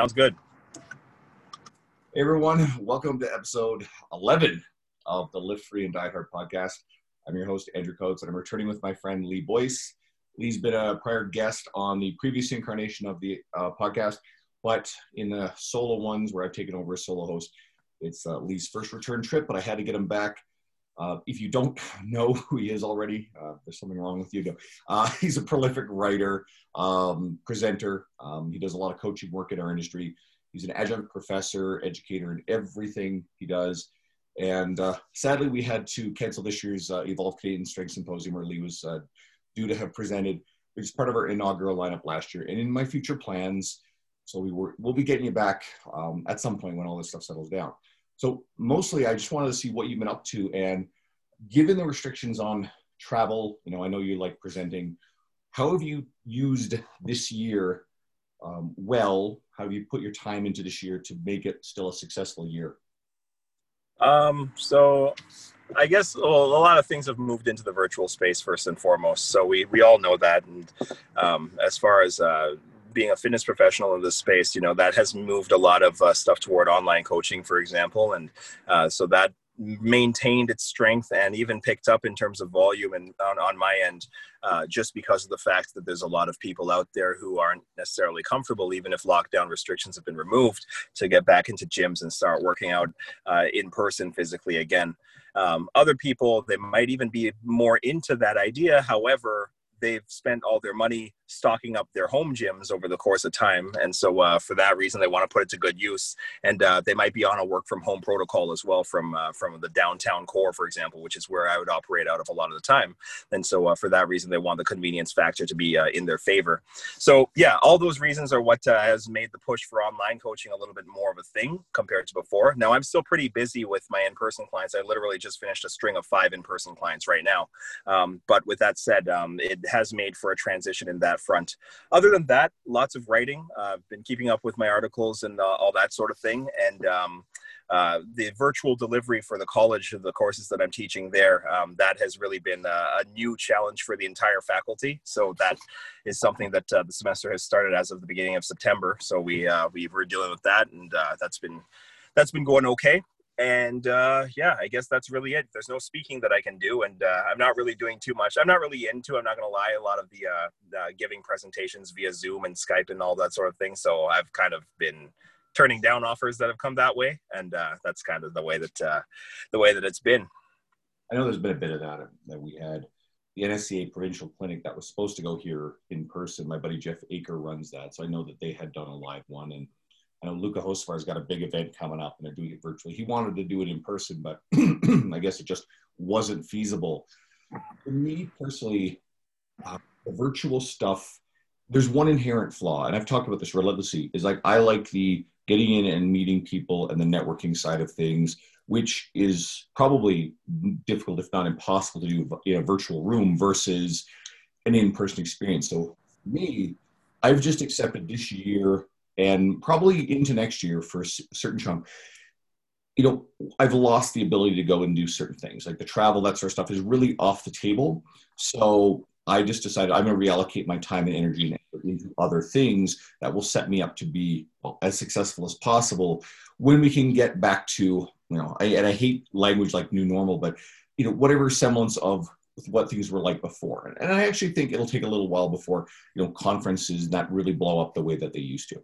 Sounds good. Hey everyone, welcome to episode 11 of the Lift Free and Die Hard podcast. I'm your host, Andrew Coates, and I'm returning with my friend Lee Boyce. Lee's been a prior guest on the previous incarnation of the uh, podcast, but in the solo ones where I've taken over as solo host, it's uh, Lee's first return trip, but I had to get him back. Uh, if you don't know who he is already, uh, there's something wrong with you. Uh, he's a prolific writer, um, presenter. Um, he does a lot of coaching work in our industry. He's an adjunct professor, educator in everything he does. And uh, sadly, we had to cancel this year's uh, Evolve Canadian Strength Symposium where Lee was due to have presented, which is part of our inaugural lineup last year. And in my future plans, so we were, we'll be getting you back um, at some point when all this stuff settles down. So mostly, I just wanted to see what you've been up to. And given the restrictions on travel, you know, I know you like presenting. How have you used this year um, well? How have you put your time into this year to make it still a successful year? Um, so I guess well, a lot of things have moved into the virtual space first and foremost. So we, we all know that. And um, as far as uh, being a fitness professional in this space, you know, that has moved a lot of uh, stuff toward online coaching, for example. And uh, so that maintained its strength and even picked up in terms of volume and on, on my end uh, just because of the fact that there's a lot of people out there who aren't necessarily comfortable even if lockdown restrictions have been removed to get back into gyms and start working out uh, in person physically again um, other people they might even be more into that idea however they've spent all their money stocking up their home gyms over the course of time. And so uh, for that reason, they want to put it to good use. And uh, they might be on a work from home protocol as well from, uh, from the downtown core, for example, which is where I would operate out of a lot of the time. And so uh, for that reason, they want the convenience factor to be uh, in their favor. So yeah, all those reasons are what uh, has made the push for online coaching a little bit more of a thing compared to before. Now I'm still pretty busy with my in-person clients. I literally just finished a string of five in-person clients right now. Um, but with that said, um, it has made for a transition in that front. Other than that, lots of writing. I've uh, been keeping up with my articles and uh, all that sort of thing. And um, uh, the virtual delivery for the college of the courses that I'm teaching there, um, that has really been a, a, new challenge for the entire faculty. So that is something that uh, the semester has started as of the beginning of September. So we uh, we were dealing with that, and uh, that's been that's been going okay and uh, yeah, I guess that's really it. There's no speaking that I can do, and uh, I'm not really doing too much. I'm not really into. I'm not to lie. A lot of the uh, giving presentations via Zoom and Skype and all that sort of thing. So I've kind of been turning down offers that have come that way, and uh, that's kind of the way that uh, the way that it's been. I know there's been a bit of that that we had the NSCA provincial clinic that was supposed to go here in person. My buddy Jeff Aker runs that, so I know that they had done a live one and I know Luka Hocevar's got a big event coming up and they're doing it virtually. He wanted to do it in person, but I guess it just wasn't feasible. For me personally, uh, the virtual stuff, there's one inherent flaw, and I've talked about this relentlessly, is like I like the getting in and meeting people and the networking side of things, which is probably difficult, if not impossible, to do in a virtual room versus an in-person experience. So me, I've just accepted this year and probably into next year for a certain chunk. You know i've lost the ability to go and do certain things like the travel that sort of stuff is really off the table. So i just decided i'm going to reallocate my time and energy into other things that will set me up to be as successful as possible when we can get back to you know I, and i hate language like new normal but you know whatever semblance of what things were like before. And i actually think it'll take a little while before you know conferences that really blow up the way that they used to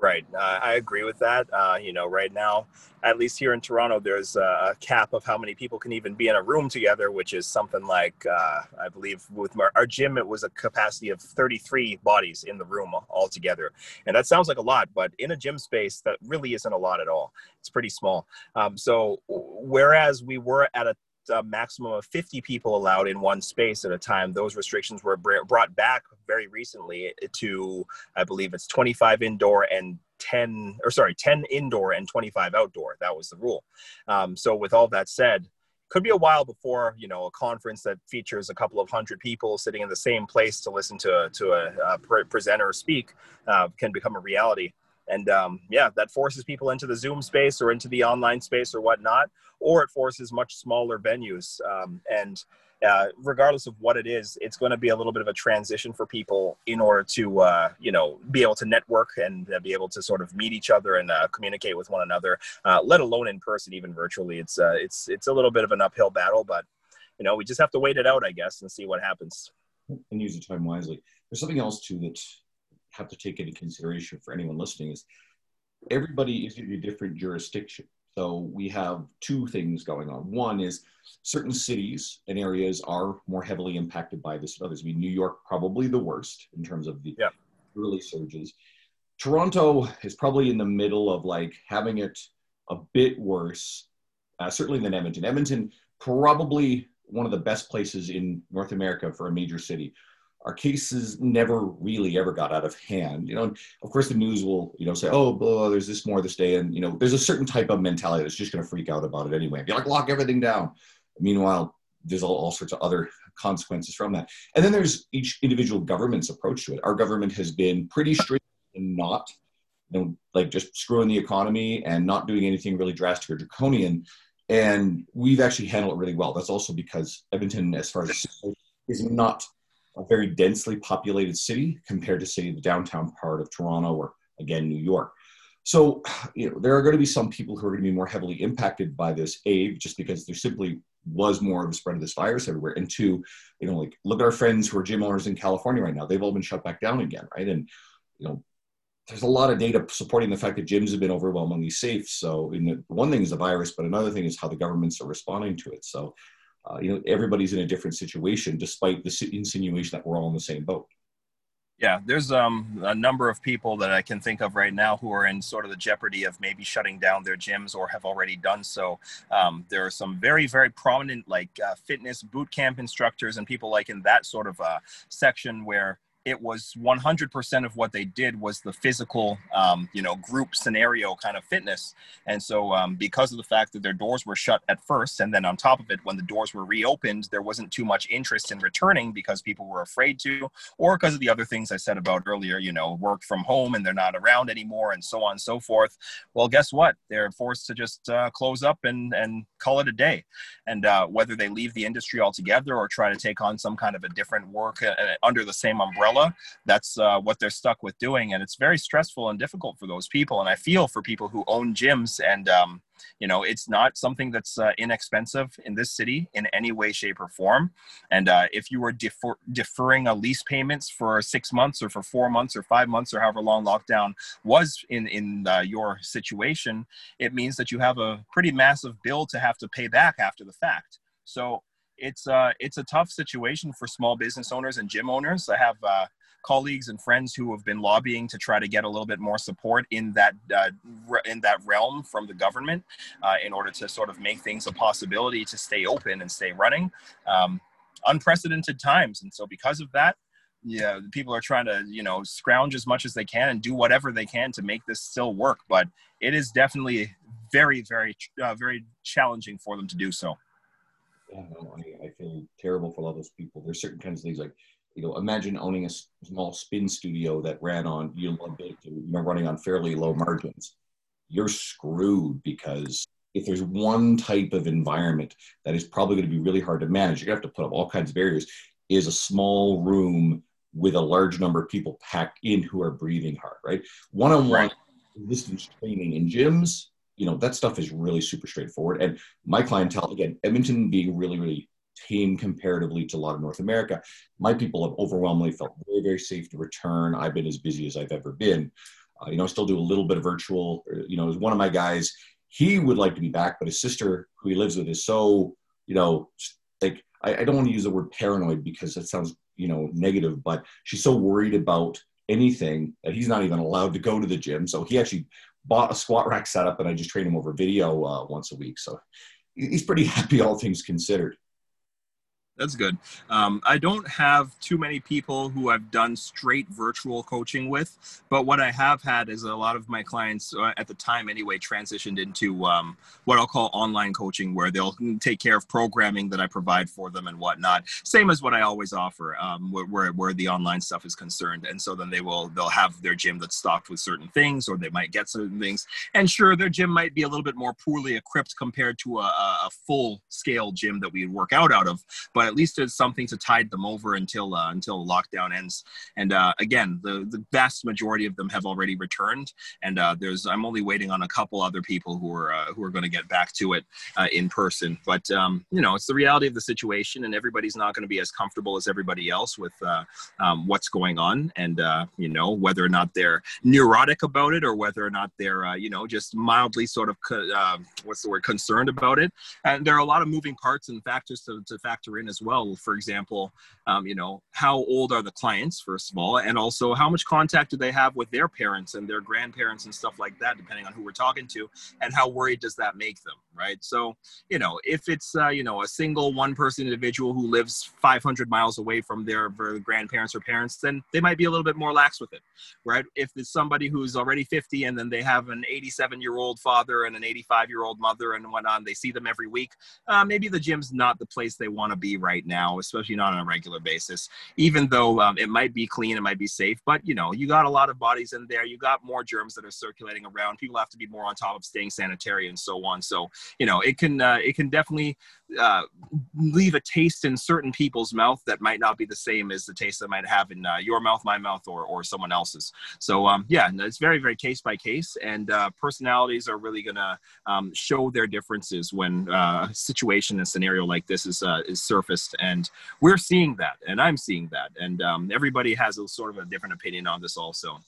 Right. Uh, I agree with that. Uh, you know, right now, at least here in Toronto, there's a cap of how many people can even be in a room together, which is something like, uh, I believe, with our, gym, it was a capacity of 33 bodies in the room altogether. And that sounds like a lot, but in a gym space, that really isn't a lot at all. It's pretty small. Um, so, whereas we were at a a maximum of 50 people allowed in one space at a time. Those restrictions were brought back very recently to, I believe it's 25 indoor and 10, or sorry, 10 indoor and 25 outdoor. That was the rule. Um, so with all that said, could be a while before you know a conference that features a couple of hundred people sitting in the same place to listen to to a, a presenter speak uh, can become a reality and um, yeah that forces people into the zoom space or into the online space or whatnot or it forces much smaller venues um, and uh, regardless of what it is, it's going to be a little bit of a transition for people in order to, uh, you know, be able to network and uh, be able to sort of meet each other and uh, communicate with one another, uh, let alone in person, even virtually. It's uh, it's it's a little bit of an uphill battle, but you know, we just have to wait it out, I guess, and see what happens. And use the time wisely. There's something else too that have to take into consideration for anyone listening is everybody is in a different jurisdiction. So we have two things going on. One is certain cities and areas are more heavily impacted by this than others. I mean, New York probably the worst in terms of the yeah. early surges. Toronto is probably in the middle of like having it a bit worse, uh, certainly than Edmonton. Edmonton probably one of the best places in North America for a major city our cases never really ever got out of hand. You know, and of course the news will, you know, say, oh, blah, there's this more this day. And, you know, there's a certain type of mentality that's just going to freak out about it anyway. Be like, lock everything down. Meanwhile, there's all, all sorts of other consequences from that. And then there's each individual government's approach to it. Our government has been pretty strict and not, you know, like just screwing the economy and not doing anything really drastic or draconian. And we've actually handled it really well. That's also because Edmonton, as far as is not a very densely populated city compared to, say, the downtown part of Toronto or, again, New York. So, you know, there are going to be some people who are going to be more heavily impacted by this, A, just because there simply was more of a spread of this virus everywhere. And two, you know, like look at our friends who are gym owners in California right now. They've all been shut back down again, right? And, you know, there's a lot of data supporting the fact that gyms have been overwhelmingly safe. So, the, one thing is the virus, but another thing is how the governments are responding to it. So, uh, you know everybody's in a different situation despite the insinuation that we're all in the same boat. Yeah there's um, a number of people that i can think of right now who are in sort of the jeopardy of maybe shutting down their gyms or have already done so. Um, there are some very very prominent like uh, fitness boot camp instructors and people like in that sort of uh, section where it was 100% of what they did was the physical um, you know group scenario kind of fitness. And so um, because of the fact that their doors were shut at first and then on top of it when the doors were reopened there wasn't too much interest in returning because people were afraid to or because of the other things i said about earlier you know work from home and they're not around anymore and so on and so forth. Well guess what? They're forced to just uh, close up and and call it a day. And uh, whether they leave the industry altogether or try to take on some kind of a different work uh, under the same umbrella umbrella, that's uh, what they're stuck with doing. And it's very stressful and difficult for those people. And I feel for people who own gyms and, um, you know, it's not something that's uh, inexpensive in this city in any way, shape, or form. And uh, if you were defer- deferring a lease payments for six months or for four months or five months or however long lockdown was in in uh, your situation, it means that you have a pretty massive bill to have to pay back after the fact. So it's uh, it's a tough situation for small business owners and gym owners. I have uh, colleagues and friends who have been lobbying to try to get a little bit more support in that uh, in that realm from the government uh, in order to sort of make things a possibility to stay open and stay running. Um, unprecedented times, and so because of that, yeah, people are trying to you know scrounge as much as they can and do whatever they can to make this still work. But it is definitely very, very, uh, very challenging for them to do so I, I feel terrible for all those people. There's certain kinds of things like, you know, imagine owning a small spin studio that ran on, you know, you know, running on fairly low margins. You're screwed because if there's one type of environment that is probably going to be really hard to manage, you're going to have to put up all kinds of barriers, is a small room with a large number of people packed in who are breathing hard, right? One-on-one distance training in gyms you know that stuff is really super straightforward. And my clientele again edmonton being really really tame comparatively to a lot of north america my people have overwhelmingly felt very very safe to return. I've been as busy as i've ever been. Uh, you know i still do a little bit of virtual you know one of my guys he would like to be back but his sister who he lives with is so you know like I, I don't want to use the word paranoid because it sounds you know negative but she's so worried about anything that he's not even allowed to go to the gym. So he actually bought a squat rack setup and I just train him over video uh, once a week. So he's pretty happy, all things considered that's good. Um, I don't have too many people who I've done straight virtual coaching with, but what I have had is a lot of my clients uh, at the time anyway transitioned into um, what I'll call online coaching, where they'll take care of programming that I provide for them and whatnot. Same as what I always offer, um, where, where, the online stuff is concerned. And so then they will they'll have their gym that's stocked with certain things, or they might get certain things. And sure, their gym might be a little bit more poorly equipped compared to a, a full scale gym that we work out out of, but at least it's something to tide them over until uh, until lockdown ends. And uh, again, the the vast majority of them have already returned, and uh, there's I'm only waiting on a couple other people who are uh, who are going to get back to it uh, in person. But um, you know, it's the reality of the situation, and everybody's not going to be as comfortable as everybody else with uh, um, what's going on, and you know whether or not they're neurotic about it or whether or not they're you know just mildly sort of what's the word concerned about it. And there are a lot of moving parts and factors to, to factor in as well. For example, um, you know, how old are the clients, first of all, and also how much contact do they have with their parents and their grandparents and stuff like that, depending on who we're talking to, and how worried does that make them, right? So, you know, if it's, uh, you know, a single one person individual who lives 500 miles away from their, their grandparents or parents, then they might be a little bit more lax with it, right? If it's somebody who's already 50 and then they have an 87 year old father and an 85 year old mother and whatnot, they see them every week, uh, maybe the gym's not the place they want to be right now, especially not on a regular basis. Even though um, it might be clean, it might be safe, but you know, you got a lot of bodies in there. You got more germs that are circulating around. People have to be more on top of staying sanitary and so on. So you know, it can uh, it can definitely uh, leave a taste in certain people's mouth that might not be the same as the taste that might have in uh, your mouth, my mouth, or or someone else's. So um, yeah, it's very very case by case, and uh, personalities are really gonna um, show their differences when uh, a situation and scenario like this is uh, is surfaced, and we're seeing that, and I'm seeing that, and um, everybody has a sort of a different opinion on this also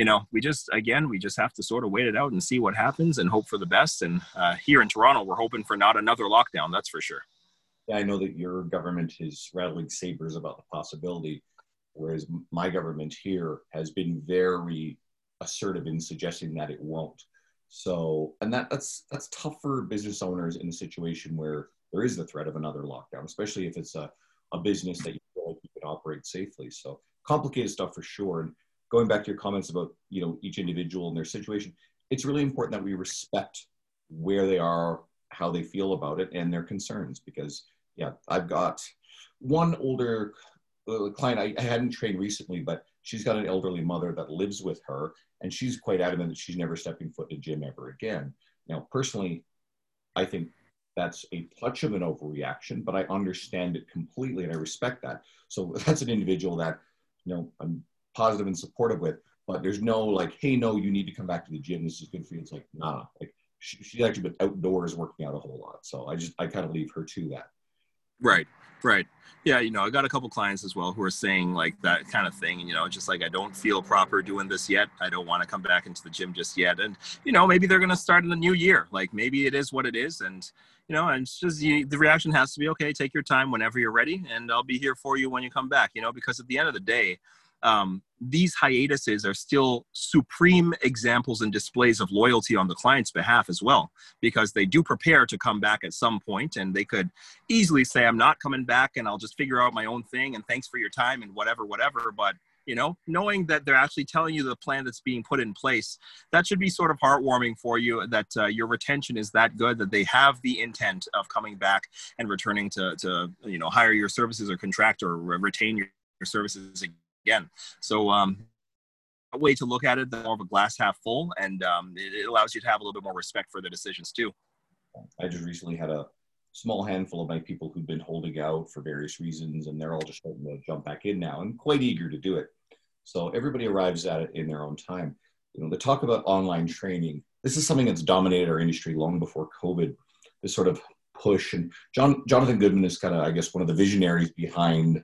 you know, we just again we just have to sort of wait it out and see what happens and hope for the best. And uh, here in Toronto, we're hoping for not another lockdown. That's for sure. Yeah, I know that your government is rattling sabers about the possibility, whereas my government here has been very assertive in suggesting that it won't. So, and that that's that's tough for business owners in a situation where there is the threat of another lockdown, especially if it's a, a business that you feel like you can operate safely. So, complicated stuff for sure. And going back to your comments about you know each individual and their situation it's really important that we respect where they are how they feel about it and their concerns because yeah i've got one older uh, client I, I hadn't trained recently but she's got an elderly mother that lives with her and she's quite adamant that she's never stepping foot in a gym ever again now personally i think that's a touch of an overreaction but i understand it completely and i respect that so that's an individual that you know i'm positive and supportive with. But there's no like, hey, no, you need to come back to the gym. This is good for you. It's like, nah, like she, she's actually been outdoors working out a whole lot. So I just I kind of leave her to that. Right. Right. Yeah, you know, I got a couple clients as well who are saying like that kind of thing. And, you know, just like I don't feel proper doing this yet. I don't want to come back into the gym just yet. And, you know, maybe they're going to start in the new year. Like maybe it is what it is. And, you know, and it's just you, the reaction has to be okay, take your time whenever you're ready. And I'll be here for you when you come back, you know, because at the end of the day, um, these hiatuses are still supreme examples and displays of loyalty on the client's behalf as well, because they do prepare to come back at some point and they could easily say, I'm not coming back and I'll just figure out my own thing and thanks for your time and whatever, whatever. But you know, knowing that they're actually telling you the plan that's being put in place, that should be sort of heartwarming for you that uh, your retention is that good that they have the intent of coming back and returning to, to you know, hire your services or contract or retain your, your services again. So um, a way to look at it, more of a glass half full, and um, it, it, allows you to have a little bit more respect for the decisions too. I just recently had a small handful of my people who've been holding out for various reasons, and they're all just starting to jump back in now and quite eager to do it. So everybody arrives at it in their own time. You know, the talk about online training. This is something that's dominated our industry long before COVID. This sort of push and John Jonathan Goodman is kind of, I guess, one of the visionaries behind,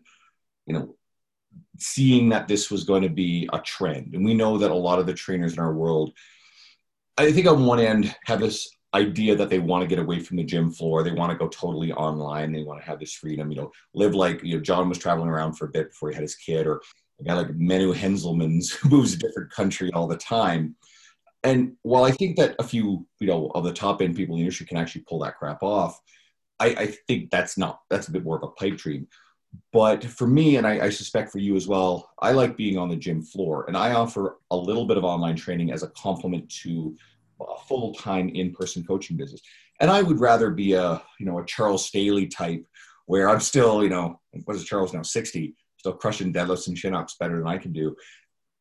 you know, seeing that this was going to be a trend. And we know that a lot of the trainers in our world, I think on one end, have this idea that they want to get away from the gym floor. They want to go totally online. They want to have this freedom, you know, live like, you know, John was traveling around for a bit before he had his kid, or a guy like Menno Henselmans who moves a different country all the time. And while I think that a few, you know, of the top end people in the industry can actually pull that crap off, I, I think that's not, that's a bit more of a pipe dream but for me, and I, I, suspect for you as well, I like being on the gym floor, and I offer a little bit of online training as a complement to a full-time in-person coaching business. And I would rather be a you know a Charles Staley type, where I'm still you know what is Charles now sixty, still crushing deadlifts and chin-ups better than I can do,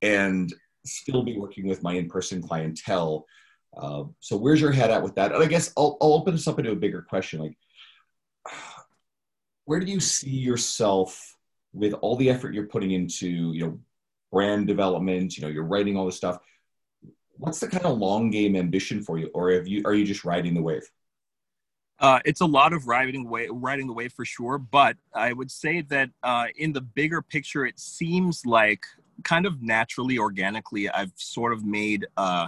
and still be working with my in-person clientele. Uh, so where's your head at with that? And I guess I'll, I'll open this up into a bigger question, like where do you see yourself with all the effort you're putting into you know brand development you know you're writing all this stuff? What's the kind of long game ambition for you? Or have you are you just riding the wave? Uh, it's a lot of riding way riding the wave for sure. But i would say that uh, in the bigger picture it seems like kind of naturally organically i've sort of made uh,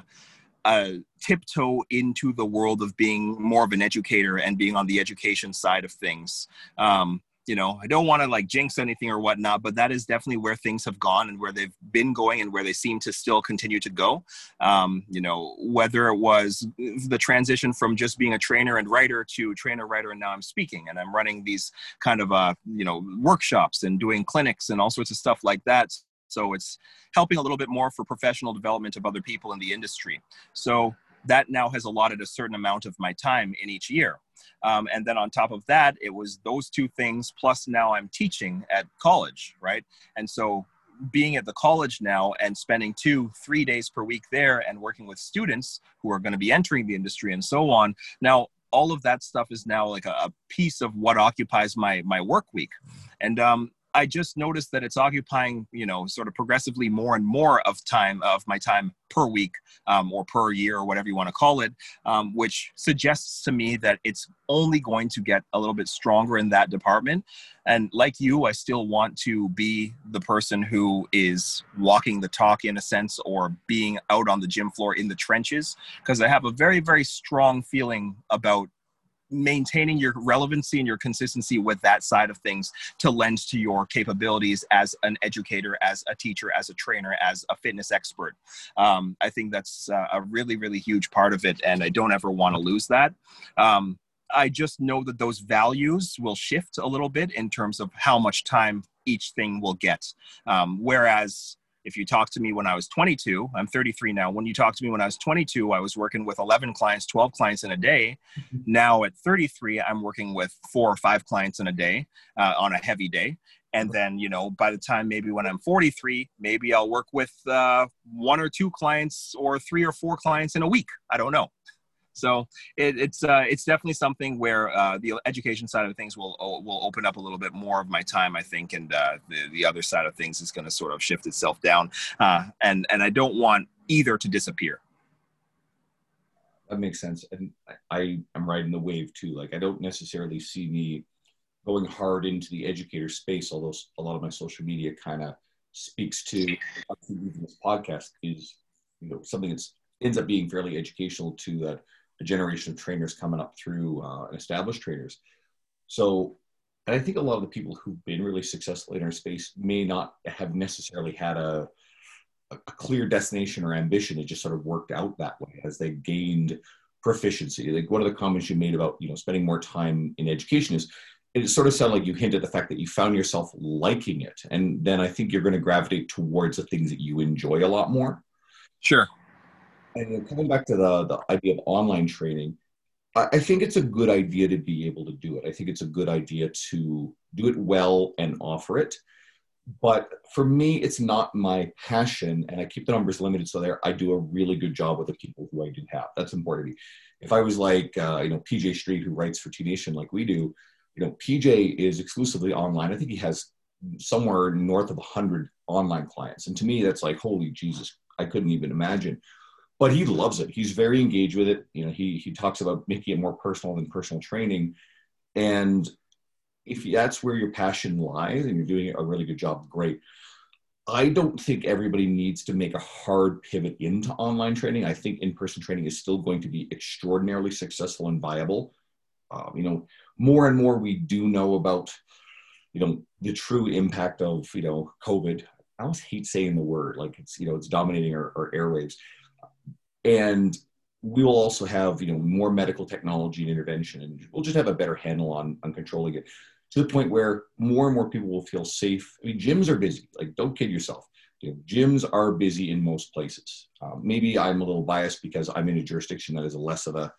a tiptoe into the world of being more of an educator and being on the education side of things um, you know, I don't want to like jinx anything or whatnot, but that is definitely where things have gone and where they've been going and where they seem to still continue to go. Um, you know, whether it was the transition from just being a trainer and writer to trainer, writer, and now I'm speaking and I'm running these kind of, uh, you know, workshops and doing clinics and all sorts of stuff like that. So it's helping a little bit more for professional development of other people in the industry. So that now has allotted a certain amount of my time in each year. Um, and then on top of that, it was those two things, plus now I'm teaching at college, right? And so being at the college now and spending two, three days per week there and working with students who are going to be entering the industry and so on. Now, all of that stuff is now like a, a piece of what occupies my my work week and um, I just noticed that it's occupying, you know, sort of progressively more and more of time of my time per week um, or per year or whatever you want to call it, um, which suggests to me that it's only going to get a little bit stronger in that department. And like you, I still want to be the person who is walking the talk in a sense or being out on the gym floor in the trenches because I have a very, very strong feeling about maintaining your relevancy and your consistency with that side of things to lend to your capabilities as an educator, as a teacher, as a trainer, as a fitness expert. Um, I think that's uh, a really, really huge part of it, and I don't ever want to lose that. Um, I just know that those values will shift a little bit in terms of how much time each thing will get. Um, whereas if you talk to me when I was 22, I'm 33 now. When you talk to me when I was 22, I was working with 11 clients, 12 clients in a day. Now at 33, I'm working with four or five clients in a day uh, on a heavy day. And then, you know, by the time maybe when I'm 43, maybe I'll work with uh, one or two clients or three or four clients in a week. I don't know. So it, it's uh, it's definitely something where uh, the education side of things will will open up a little bit more of my time, I think, and uh, the the other side of things is going to sort of shift itself down. Uh, and and I don't want either to disappear. That makes sense, and I am riding the wave too. Like I don't necessarily see me going hard into the educator space, although a lot of my social media kind of speaks to this podcast is you know something that ends up being fairly educational to that a generation of trainers coming up through uh, established trainers. So, and I think a lot of the people who've been really successful in our space may not have necessarily had a, a clear destination or ambition. It just sort of worked out that way as they gained proficiency. Like one of the comments you made about you know spending more time in education is it sort of sounded like you hinted the fact that you found yourself liking it, and then I think you're going to gravitate towards the things that you enjoy a lot more. Sure and coming back to the, the idea of online training, I, I think it's a good idea to be able to do it. I think it's a good idea to do it well and offer it. But for me, it's not my passion, and I keep the numbers limited so there I do a really good job with the people who I do have. That's important to me. If I was like, uh, you know, PJ Striet, who writes for T Nation like we do, you know, PJ is exclusively online. I think he has somewhere north of 100 online clients. And to me, that's like, holy Jesus, I couldn't even imagine but he loves it. He's very engaged with it. You know, he he talks about making it more personal than personal training, and if that's where your passion lies and you're doing a really good job, great. I don't think everybody needs to make a hard pivot into online training. I think in-person training is still going to be extraordinarily successful and viable. Um, you know, more and more we do know about, you know, the true impact of you know COVID. I almost hate saying the word like it's you know it's dominating our, our airwaves and we will also have you know more medical technology and intervention and we'll just have a better handle on on controlling it to the point where more and more people will feel safe. I mean gyms are busy. Like don't kid yourself. You know, gyms are busy in most places. Um, maybe i'm a little biased because i'm in a jurisdiction that is less of a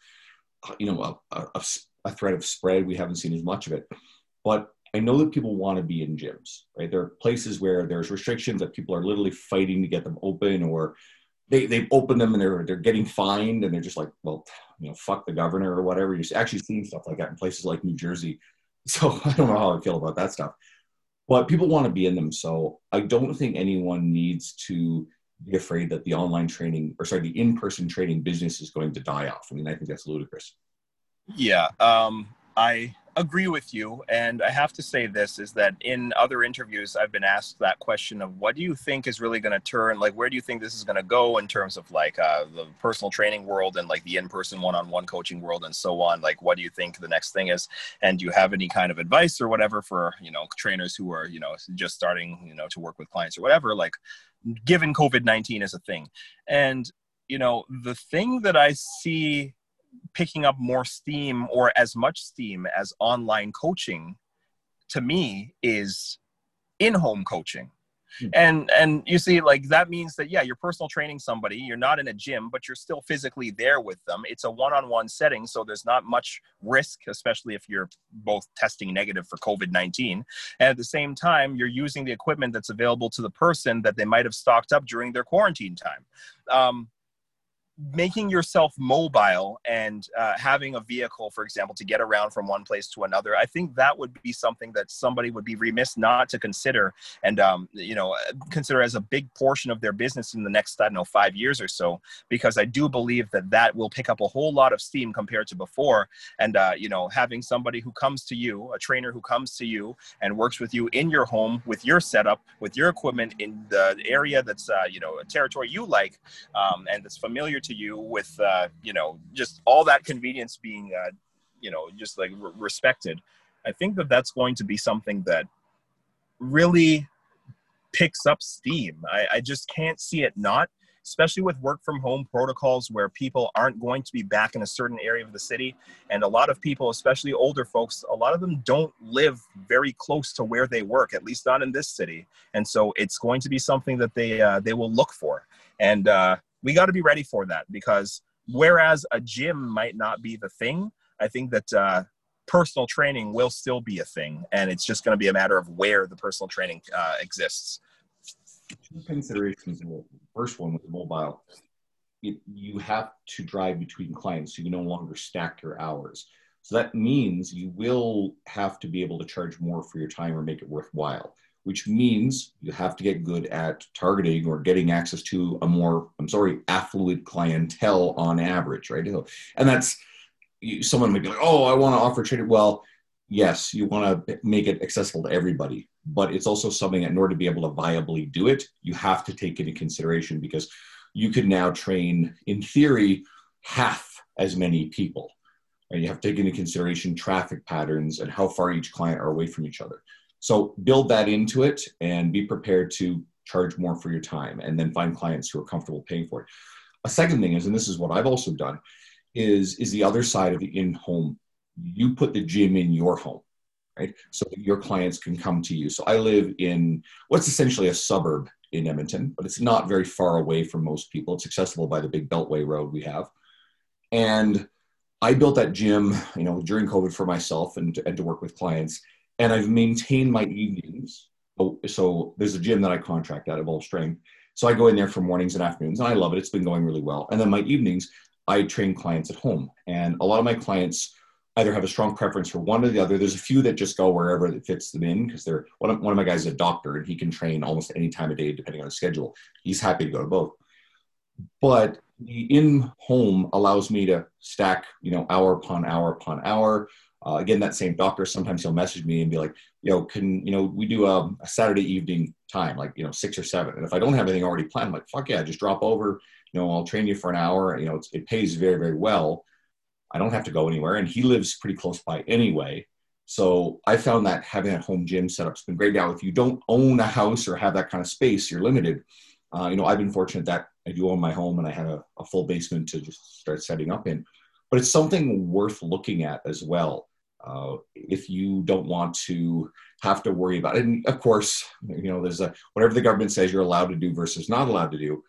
you know a, a, a threat of spread. We haven't seen as much of it. But I know that people want to be in gyms, right? There are places where there's restrictions that people are literally fighting to get them open, or they they've opened them and they're they're getting fined and they're just like, well, you know, fuck the governor or whatever. You're actually seeing stuff like that in places like New Jersey. So I don't know how I feel about that stuff. But people want to be in them. So I don't think anyone needs to be afraid that the online training or sorry, the in-person training business is going to die off. I mean, I think that's ludicrous. Yeah. Um, I agree with you. And I have to say this is that in other interviews, I've been asked that question of what do you think is really going to turn, like, where do you think this is going to go in terms of like uh, the personal training world and like the in person one on one coaching world and so on? Like, what do you think the next thing is? And do you have any kind of advice or whatever for, you know, trainers who are, you know, just starting, you know, to work with clients or whatever? Like, given COVID 19 as a thing. And, you know, the thing that I see picking up more steam or as much steam as online coaching to me is in-home coaching. Hmm. and and you see like that means that yeah you're personal training somebody you're not in a gym but you're still physically there with them. It's a one-on-one setting so there's not much risk especially if you're both testing negative for covid-19 and at the same time you're using the equipment that's available to the person that they might have stocked up during their quarantine time. Um, making yourself mobile and uh, having a vehicle for example to get around from one place to another i think that would be something that somebody would be remiss not to consider and um, you know consider as a big portion of their business in the next i don't know five years or so because i do believe that that will pick up a whole lot of steam compared to before. And uh, you know having somebody who comes to you a trainer who comes to you and works with you in your home with your setup with your equipment in the area that's uh, you know a territory you like um, and that's familiar to to you with uh, you know just all that convenience being uh, you know just like re- respected i think that that's going to be something that really picks up steam. I, I just can't see it not especially with work from home protocols where people aren't going to be back in a certain area of the city. And a lot of people especially older folks a lot of them don't live very close to where they work at least not in this city. And so it's going to be something that they uh, they will look for. And uh, we got to be ready for that because whereas a gym might not be the thing, I think that uh, personal training will still be a thing, and it's just going to be a matter of where the personal training uh, exists. Two considerations. First one with mobile, it, you have to drive between clients, so you no longer stack your hours. So that means you will have to be able to charge more for your time or make it worthwhile which means you have to get good at targeting or getting access to a more, I'm sorry, affluent clientele on average, right? And that's someone might be like, oh, I want to offer trading. Well, yes, you want to make it accessible to everybody, but it's also something that in order to be able to viably do it, you have to take into consideration because you could now train, in theory, half as many people. And you have to take into consideration traffic patterns and how far each client are away from each other. So build that into it and be prepared to charge more for your time and then find clients who are comfortable paying for it. A second thing is, and this is what I've also done, is, is the other side of the in-home. You put the gym in your home, right? So your clients can come to you. So I live in what's essentially a suburb in Edmonton, but it's not very far away from most people. It's accessible by the big Beltway road we have. And I built that gym, you know, during COVID for myself and, and to work with clients and I've maintained my evenings. So there's a gym that I contract at Evolve Strength. So I go in there for mornings and afternoons, and I love it. It's been going really well. And then my evenings, I train clients at home, and a lot of my clients either have a strong preference for one or the other. There's a few that just go wherever it fits them in because they're one of, one of my guys is a doctor and he can train almost any time of day depending on his schedule. He's happy to go to both. But the in home allows me to stack, you know, hour upon hour upon hour. Uh, again, that same doctor, sometimes he'll message me and be like, you know, can, you know, we do a, a, Saturday evening time, like, you know, six or seven. And if I don't have anything already planned, I'm like, fuck yeah, just drop over, you know, I'll train you for an hour. You know, it pays very, very well. I don't have to go anywhere. And he lives pretty close by anyway. So I found that having a home gym setup's been great. Now, if you don't own a house or have that kind of space, you're limited. Uh, you know, I've been fortunate that I do own my home and I had a, a full basement to just start setting up in. But it's something worth looking at as well uh, if you don't want to have to worry about it. And of course, you know, there's a whatever the government says you're allowed to do versus not allowed to do.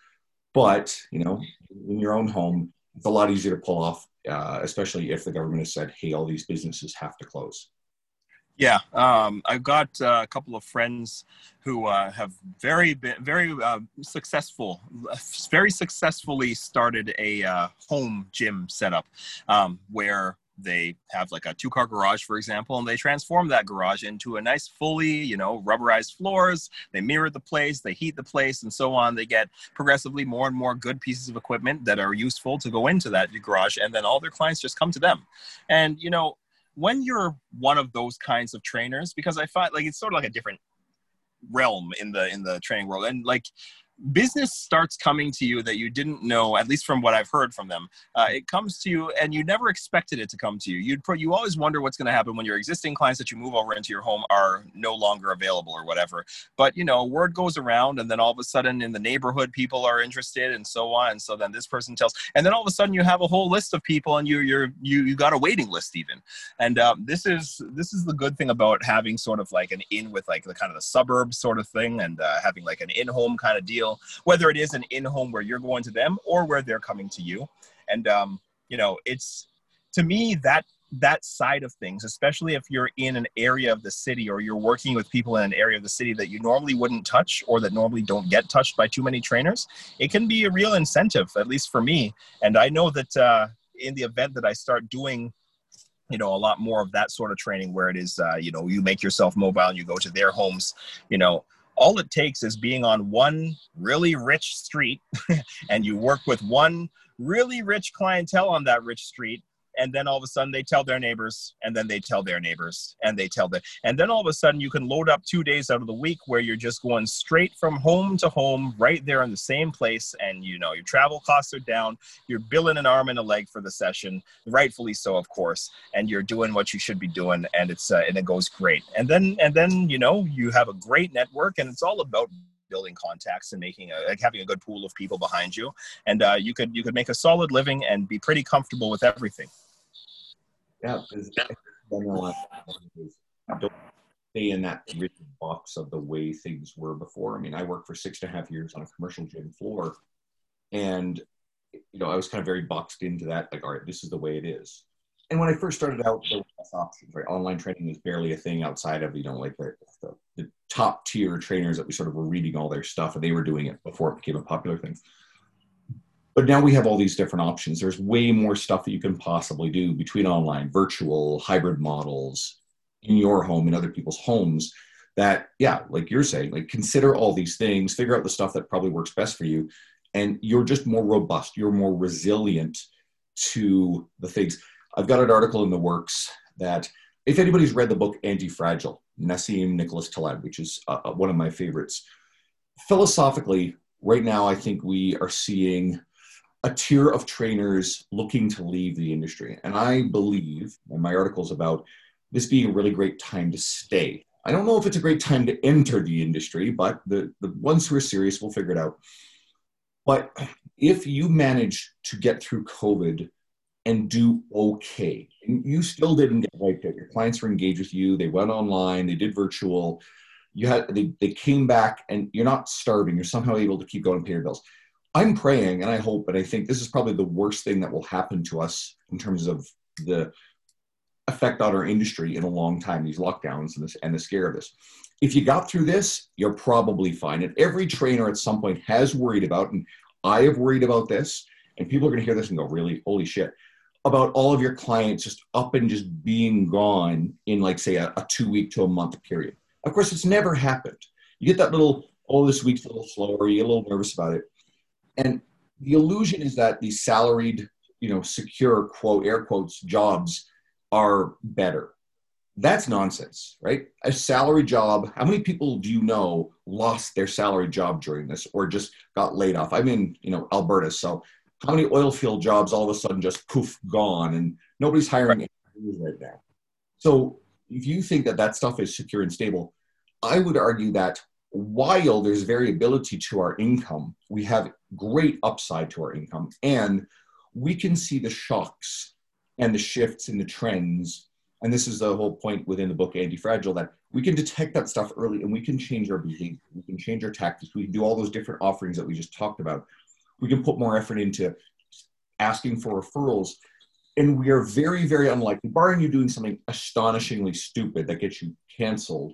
But you know, in your own home, it's a lot easier to pull off, uh, especially if the government has said, "Hey, all these businesses have to close." Yeah, um, I've got uh, a couple of friends who uh, have very been very uh, successful, very successfully started a uh, home gym setup um, where they have like a two car garage, for example, and they transform that garage into a nice, fully, you know, rubberized floors. They mirror the place, they heat the place, and so on. They get progressively more and more good pieces of equipment that are useful to go into that garage, and then all their clients just come to them. And, you know, when you're one of those kinds of trainers, because I find like it's sort of like a different realm in the in the training world and like business starts coming to you that you didn't know at least from what i've heard from them uh, it comes to you and you never expected it to come to you. You'd pro- you always wonder what's going to happen when your existing clients that you move over into your home are no longer available or whatever. But you know word goes around and then all of a sudden in the neighborhood people are interested and so on. And so then this person tells and then all of a sudden you have a whole list of people and you you're you you got a waiting list even. And um, this is this is the good thing about having sort of like an in with like the kind of the suburb sort of thing and uh, having like an in-home kind of deal whether it is an in-home where you're going to them or where they're coming to you. And um, you know, it's to me that that side of things, especially if you're in an area of the city or you're working with people in an area of the city that you normally wouldn't touch or that normally don't get touched by too many trainers, it can be a real incentive, at least for me. And I know that uh, in the event that I start doing you know a lot more of that sort of training where it is uh, you know you make yourself mobile and you go to their homes you know all it takes is being on one really rich street and you work with one really rich clientele on that rich street and then all of a sudden they tell their neighbors and then they tell their neighbors and they tell them and then all of a sudden you can load up two days out of the week where you're just going straight from home to home right there in the same place and you know your travel costs are down you're billing an arm and a leg for the session rightfully so of course and you're doing what you should be doing and it's uh, and it goes great. And then and then you know you have a great network and it's all about building contacts and making a like having a good pool of people behind you and uh, you could you could make a solid living and be pretty comfortable with everything yeah, don't stay in that rigid box of the way things were before. I mean, I worked for six and a half years on a commercial gym floor, and you know, I was kind of very boxed into that. Like, all right, this is the way it is. And when I first started out, there were less options. Right, online training was barely a thing outside of you know, like the, the, the top tier trainers that we sort of were reading all their stuff, and they were doing it before it became a popular thing. But now we have all these different options. There's way more stuff that you can possibly do between online, virtual, hybrid models in your home, in other people's homes. That, yeah, like you're saying, like consider all these things, figure out the stuff that probably works best for you. And you're just more robust, you're more resilient to the things. I've got an article in the works that if anybody's read the book Anti-Fragile, Nassim Nicholas Taleb, which is uh, uh, one of my favorites, philosophically, right now I think we are seeing a tier of trainers looking to leave the industry. And I believe, and my article is about this being a really great time to stay. I don't know if it's a great time to enter the industry, but the, the ones who are serious will figure it out. But if you manage to get through COVID and do okay, and you still didn't get wiped out, your clients were engaged with you, they went online, they did virtual, you had they, they came back and you're not starving, you're somehow able to keep going and pay your bills I'm praying and I hope, and I think this is probably the worst thing that will happen to us in terms of the effect on our industry in a long time, these lockdowns and, this, and the scare of this. If you got through this, you're probably fine. And every trainer at some point has worried about, and I have worried about this, and people are going to hear this and go, really, holy shit, about all of your clients just up and just being gone in, like, say, a, a two week to a month period. Of course, it's never happened. You get that little, oh, this week's a little slower, you get a little nervous about it and the illusion is that these salaried, you know, secure quote air quotes jobs are better. That's nonsense, right? A salary job, how many people do you know lost their salary job during this or just got laid off? I'm in, you know, Alberta, so how many oil field jobs all of a sudden just poof gone and nobody's hiring right now? So if you think that that stuff is secure and stable, I would argue that while there's variability to our income, we have great upside to our income. And we can see the shocks and the shifts in the trends. And this is the whole point within the book Anti-Fragile that we can detect that stuff early and we can change our behavior. We can change our tactics. We can do all those different offerings that we just talked about. We can put more effort into asking for referrals. And we are very, very unlikely, barring you doing something astonishingly stupid that gets you canceled,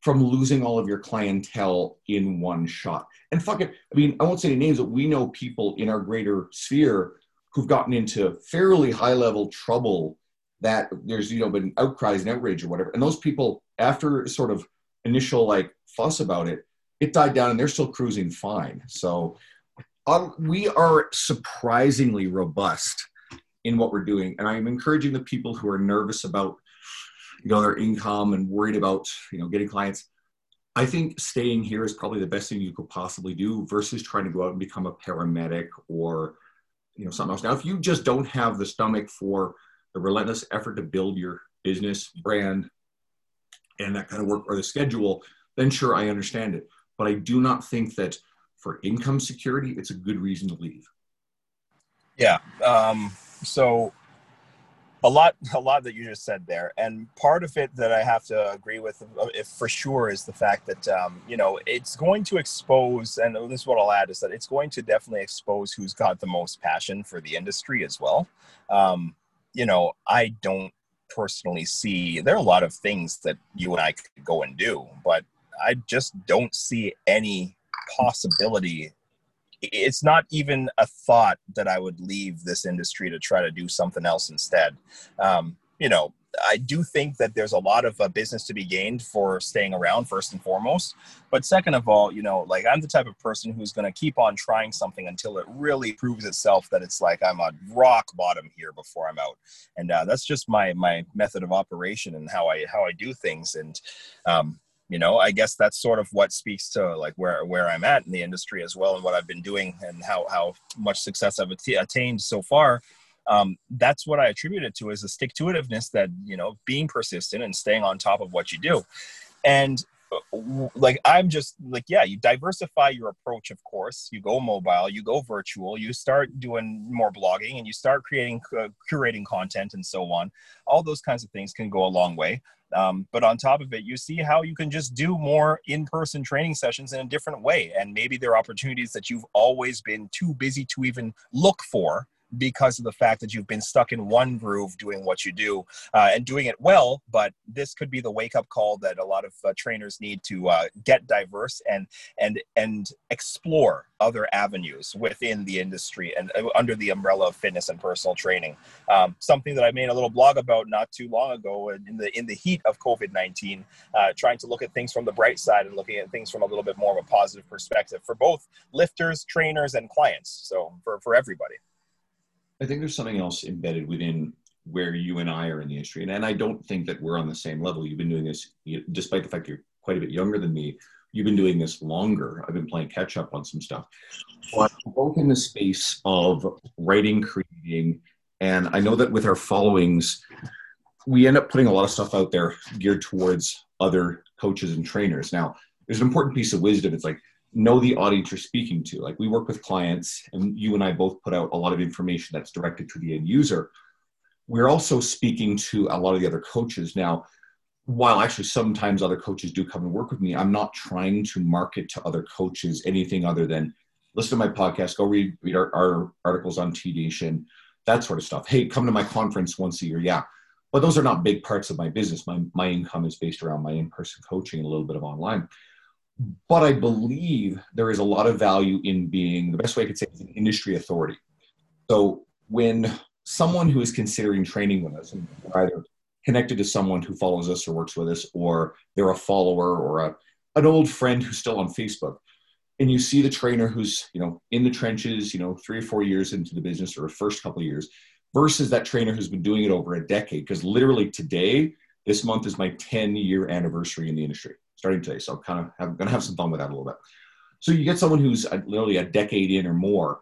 from losing all of your clientele in one shot. And fuck it, I mean, I won't say any names, but we know people in our greater sphere who've gotten into fairly high level trouble that there's you know been outcries and outrage or whatever. And those people after sort of initial like fuss about it it died down and they're still cruising fine. So um, we are surprisingly robust in what we're doing. And i'm encouraging the people who are nervous about you know their income and worried about you know getting clients. I think staying here is probably the best thing you could possibly do versus trying to go out and become a paramedic or you know something else. Now if you just don't have the stomach for the relentless effort to build your business brand and that kind of work or the schedule then sure i understand it. But i do not think that for income security it's a good reason to leave. Yeah um, so a lot a lot that you just said there. And part of it that i have to agree with if for sure is the fact that um, you know it's going to expose and this is what i'll add is that it's going to definitely expose who's got the most passion for the industry as well. Um, you know i don't personally see there are a lot of things that you and i could go and do but i just don't see any possibility it's not even a thought that I would leave this industry to try to do something else instead. Um, you know, I do think that there's a lot of uh, business to be gained for staying around first and foremost. But second of all, you know, like I'm the type of person who's going to keep on trying something until it really proves itself that it's like I'm on rock bottom here before I'm out. And uh, that's just my my method of operation and how I how I do things. And um, you know i guess that's sort of what speaks to like where where i'm at in the industry as well and what i've been doing and how how much success i've attained so far. Um, that's what i attribute it to is the stick to itiveness that you know being persistent and staying on top of what you do. And uh, like i'm just like yeah you diversify your approach of course. You go mobile you go virtual you start doing more blogging and you start creating uh, curating content and so on. All those kinds of things can go a long way um, but on top of it, you see how you can just do more in person training sessions in a different way. And maybe there are opportunities that you've always been too busy to even look for because of the fact that you've been stuck in one groove doing what you do uh, and doing it well. But this could be the wake up call that a lot of uh, trainers need to uh, get diverse and and and explore other avenues within the industry and uh, under the umbrella of fitness and personal training. Um, something that I made a little blog about not too long ago in the in the heat of COVID nineteen, uh, trying to look at things from the bright side and looking at things from a little bit more of a positive perspective for both lifters, trainers, and clients. So for for everybody. I think there's something else embedded within where you and I are in the industry. And, and I don't think that we're on the same level. You've been doing this, despite the fact you're quite a bit younger than me, you've been doing this longer. I've been playing catch up on some stuff. But both in the space of writing, creating, and I know that with our followings, we end up putting a lot of stuff out there geared towards other coaches and trainers. Now, there's an important piece of wisdom. It's like know the audience you're speaking to. Like we work with clients, and you and I both put out a lot of information that's directed to the end user. We're also speaking to a lot of the other coaches. Now, while actually sometimes other coaches do come and work with me, I'm not trying to market to other coaches anything other than listen to my podcast, go read, read our, our articles on T Nation, that sort of stuff. Hey, come to my conference once a year. Yeah. But those are not big parts of my business. My, my income is based around my in person coaching and a little bit of online but I believe there is a lot of value in being the best way I could say is an industry authority. So when someone who is considering training with us, either connected to someone who follows us or works with us, or they're a follower or a, an old friend who's still on Facebook, and you see the trainer who's you know in the trenches, you know, three or four years into the business or first couple of years, versus that trainer who's been doing it over a decade. Because literally today, this month is my 10 year anniversary in the industry starting today. So I'm kind of have, gonna have some fun with that a little bit. So you get someone who's literally a decade in or more,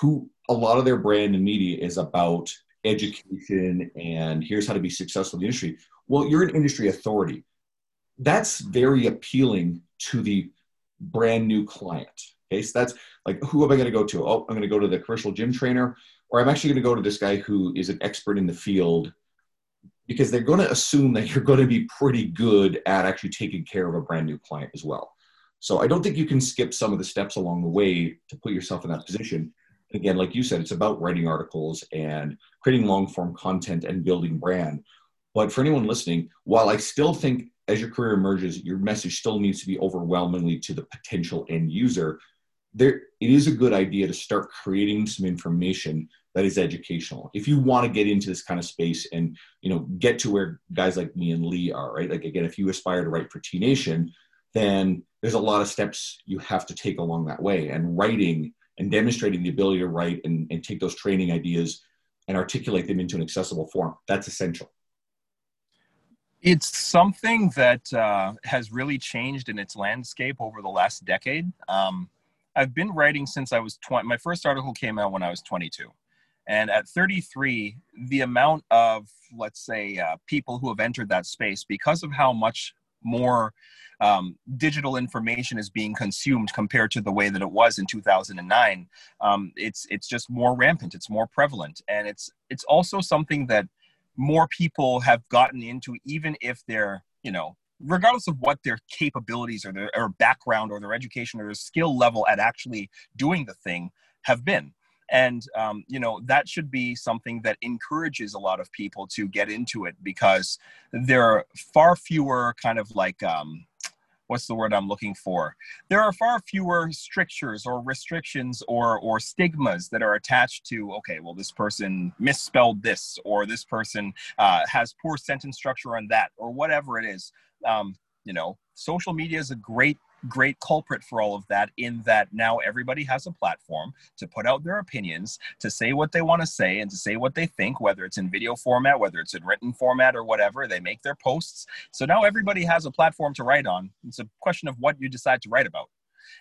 who a lot of their brand and media is about education and here's how to be successful in the industry. Well, you're an industry authority. That's very appealing to the brand new client. Okay, so that's like who am I going to go to? Oh, I'm going to go to the commercial gym trainer, or I'm actually going to go to this guy who is an expert in the field because they're going to assume that you're going to be pretty good at actually taking care of a brand new client as well. So I don't think you can skip some of the steps along the way to put yourself in that position. Again, like you said, it's about writing articles and creating long form content and building brand. But for anyone listening, while I still think as your career emerges, your message still needs to be overwhelmingly to the potential end user, there it is a good idea to start creating some information that is educational. If you want to get into this kind of space and you know get to where guys like me and Lee are, right? Like again, if you aspire to write for T Nation, then there's a lot of steps you have to take along that way. And writing and demonstrating the ability to write and, and take those training ideas and articulate them into an accessible form, that's essential. It's something that uh, has really changed in its landscape over the last decade. Um, I've been writing since I was 20. My first article came out when I was 22. And at 33, the amount of, let's say, uh, people who have entered that space, because of how much more um, digital information is being consumed compared to the way that it was in 2009, um, it's it's just more rampant. It's more prevalent, and it's it's also something that more people have gotten into, even if they're, you know, regardless of what their capabilities or their or background or their education or their skill level at actually doing the thing have been and um, you know that should be something that encourages a lot of people to get into it because there are far fewer kind of like um, what's the word I'm looking for? There are far fewer strictures or restrictions or or stigmas that are attached to okay, well this person misspelled this or this person uh, has poor sentence structure on that or whatever it is. Um, you know, social media is a great great culprit for all of that in that now everybody has a platform to put out their opinions to say what they want to say and to say what they think whether it's in video format whether it's in written format or whatever they make their posts. So now everybody has a platform to write on. It's a question of what you decide to write about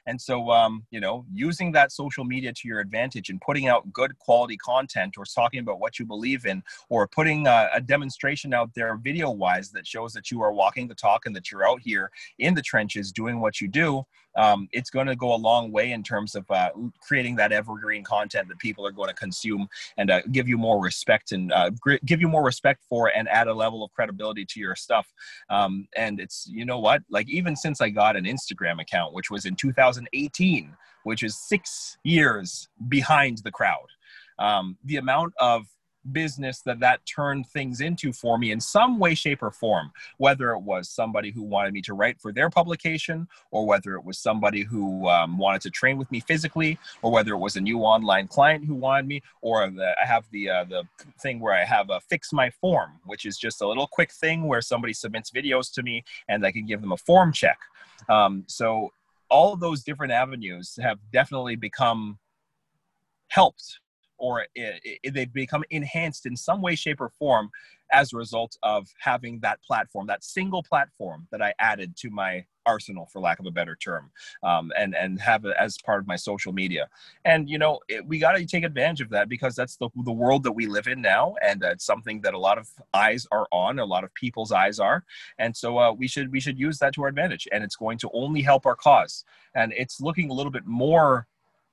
and so, um, you know, using that social media to your advantage and putting out good quality content or talking about what you believe in or putting a, a demonstration out there video wise that shows that you are walking the talk and that you're out here in the trenches doing what you do um, it's going to go a long way in terms of uh, creating that evergreen content that people are going to consume and uh, give you more respect and uh, give you more respect for and add a level of credibility to your stuff. Um, and it's, you know what, like even since I got an Instagram account, which was in 2018, which is six years behind the crowd, um, the amount of business that that turned things into for me in some way shape or form whether it was somebody who wanted me to write for their publication or whether it was somebody who um, wanted to train with me physically or whether it was a new online client who wanted me or the, i have the uh, the thing where i have a fix my form which is just a little quick thing where somebody submits videos to me and i can give them a form check. Um, so all those different avenues have definitely become helped or it, it, they become enhanced in some way, shape, or form as a result of having that platform, that single platform that I added to my arsenal, for lack of a better term, um, and and have it as part of my social media. And you know, it, we got to take advantage of that because that's the the world that we live in now, and it's something that a lot of eyes are on, a lot of people's eyes are, and so uh, we should we should use that to our advantage, and it's going to only help our cause. And it's looking a little bit more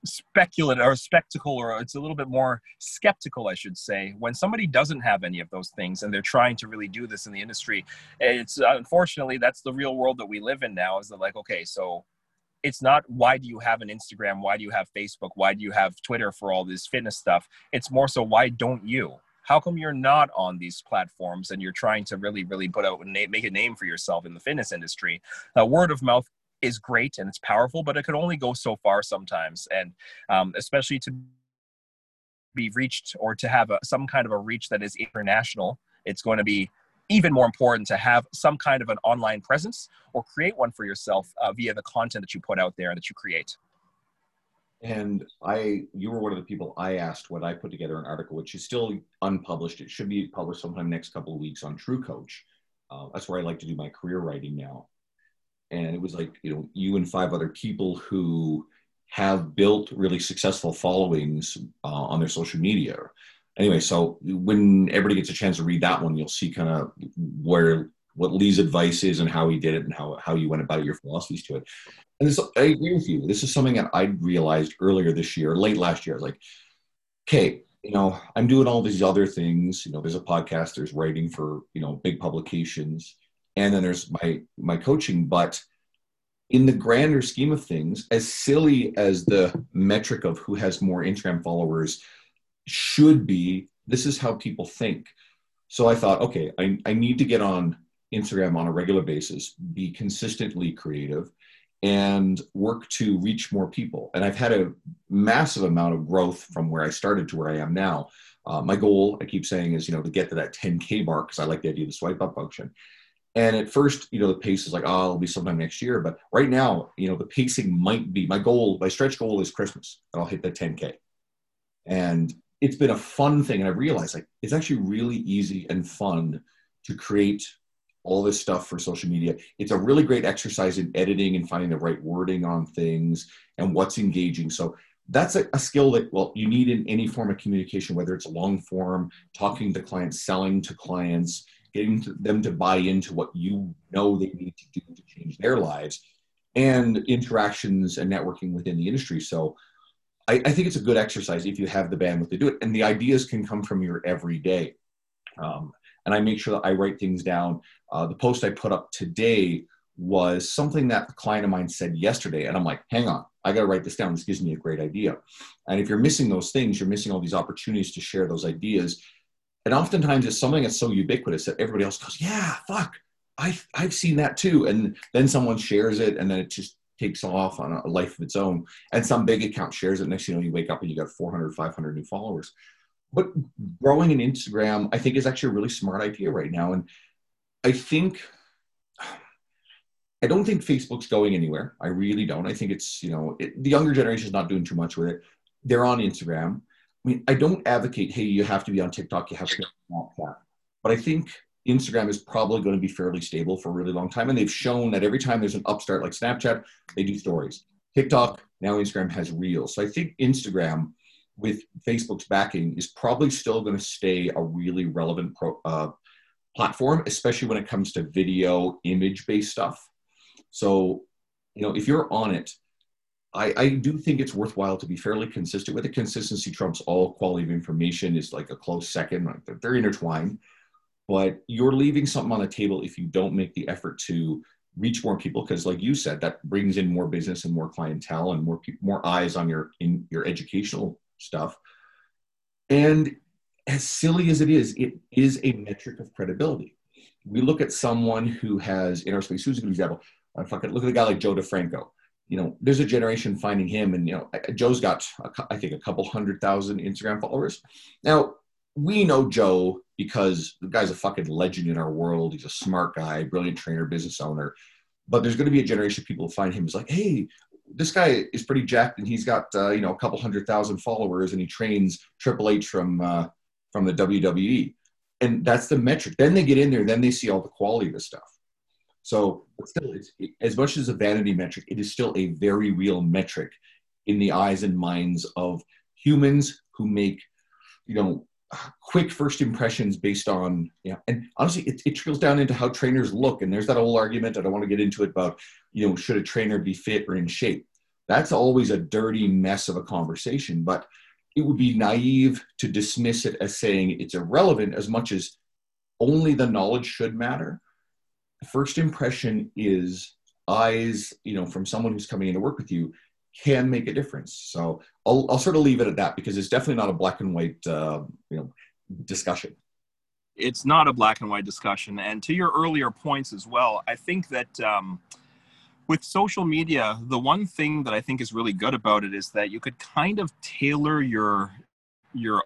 speculative or spectacle or it's a little bit more skeptical i should say. When somebody doesn't have any of those things and they're trying to really do this in the industry it's unfortunately that's the real world that we live in now is that like okay so it's not why do you have an instagram? Why do you have facebook? Why do you have twitter for all this fitness stuff? It's more so why don't you? How come you're not on these platforms and you're trying to really really put out and make a name for yourself in the fitness industry? Uh, word of mouth is great and it's powerful, but it can only go so far sometimes. And um, especially to be reached or to have a, some kind of a reach that is international, it's going to be even more important to have some kind of an online presence or create one for yourself uh, via the content that you put out there and that you create. And I, you were one of the people I asked when I put together an article, which is still unpublished. It should be published sometime next couple of weeks on True Coach. Uh, that's where I like to do my career writing now and it was like you know you and five other people who have built really successful followings uh, on their social media. Anyway so when everybody gets a chance to read that one you'll see kind of where what lee's advice is and how he did it and how, how you went about your philosophies to it. And this, i agree with you. This is something that i realized earlier this year late last year. Like okay you know i'm doing all these other things. You know there's a podcast there's writing for you know big publications and then there's my my coaching but in the grander scheme of things as silly as the metric of who has more instagram followers should be this is how people think so i thought okay i, I need to get on instagram on a regular basis be consistently creative and work to reach more people. And I've had a massive amount of growth from where I started to where I am now. Uh, my goal, I keep saying, is you know to get to that 10k mark because I like the idea of the swipe up function. And at first, you know, the pace is like, oh, it'll be sometime next year. But right now, you know, the pacing might be my goal. My stretch goal is Christmas, and I'll hit that 10k. And it's been a fun thing, and I realized like it's actually really easy and fun to create all this stuff for social media. It's a really great exercise in editing and finding the right wording on things and what's engaging. So that's a, a, skill that well you need in any form of communication, whether it's long form, talking to clients, selling to clients, getting to them to buy into what you know they need to do to change their lives, and interactions and networking within the industry. So I, I think it's a good exercise if you have the bandwidth to do it. And the ideas can come from your everyday. Um, and I make sure that I write things down. Uh, the post I put up today was something that a client of mine said yesterday, and I'm like, hang on, I got to write this down. This gives me a great idea. And if you're missing those things, you're missing all these opportunities to share those ideas. And oftentimes it's something that's so ubiquitous that everybody else goes, yeah, fuck, I've, I've seen that too. And then someone shares it, and then it just takes off on a life of its own. And some big account shares it. Next, you know, you wake up and you got 400, 500 new followers. But growing an Instagram, I think, is actually a really smart idea right now. And I think I don't think Facebook's going anywhere. I really don't. I think it's you know it, the younger generation is not doing too much with it. They're on Instagram. I mean, I don't advocate hey you have to be on TikTok, you have to be on Snapchat, but I think Instagram is probably going to be fairly stable for a really long time, and they've shown that every time there's an upstart like Snapchat, they do stories. TikTok now Instagram has Reels, so I think Instagram with Facebook's backing is probably still going to stay a really relevant pro, uh, platform, especially when it comes to video, image based stuff. So, you know, if you're on it, I, I do think it's worthwhile to be fairly consistent with it. Consistency trumps all quality of information is like a close second. Like they're, they're intertwined, but you're leaving something on the table if you don't make the effort to reach more people because like you said that brings in more business and more clientele and more more eyes on your in your educational stuff and as silly as it is it is a metric of credibility we look at someone who has in our space who's a good example I fucking look at a guy like Joe DeFranco. You know, there's a generation finding him, and you know, Joe's got I think a couple hundred thousand Instagram followers. Now we know Joe because the guy's a fucking legend in our world. He's a smart guy, brilliant trainer, business owner. But there's going to be a generation of people who find him as like, hey, this guy is pretty jacked, and he's got uh, you know a couple hundred thousand followers, and he trains Triple H from uh, from the WWE, and that's the metric. Then they get in there, then they see all the quality of the stuff. So, still, it's, as much as a vanity metric, it is still a very real metric in the eyes and minds of humans who make, you know, quick first impressions based on, you know, and honestly, it, it trickles down into how trainers look. And there's that whole argument, I don't want to get into it about, you know, should a trainer be fit or in shape? That's always a dirty mess of a conversation, but it would be naive to dismiss it as saying it's irrelevant as much as only the knowledge should matter first impression is eyes, you know, from someone who's coming in to work with you can make a difference. So I'll, I'll sort of leave it at that because it's definitely not a black and white, uh, you know, discussion. It's not a black and white discussion. And to your earlier points as well, I think that um, with social media, the one thing that I think is really good about it is that you could kind of tailor your your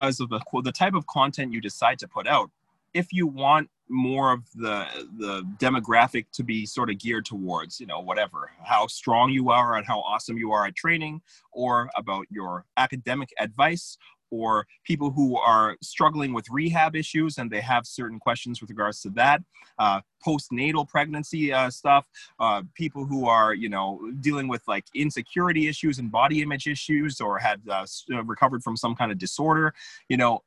as of the the type of content you decide to put out if you want more of the the demographic to be sort of geared towards you know whatever how strong you are and how awesome you are at training or about your academic advice or people who are struggling with rehab issues and they have certain questions with regards to that uh, postnatal pregnancy uh, stuff uh, people who are you know dealing with like insecurity issues and body image issues or had uh, recovered from some kind of disorder you know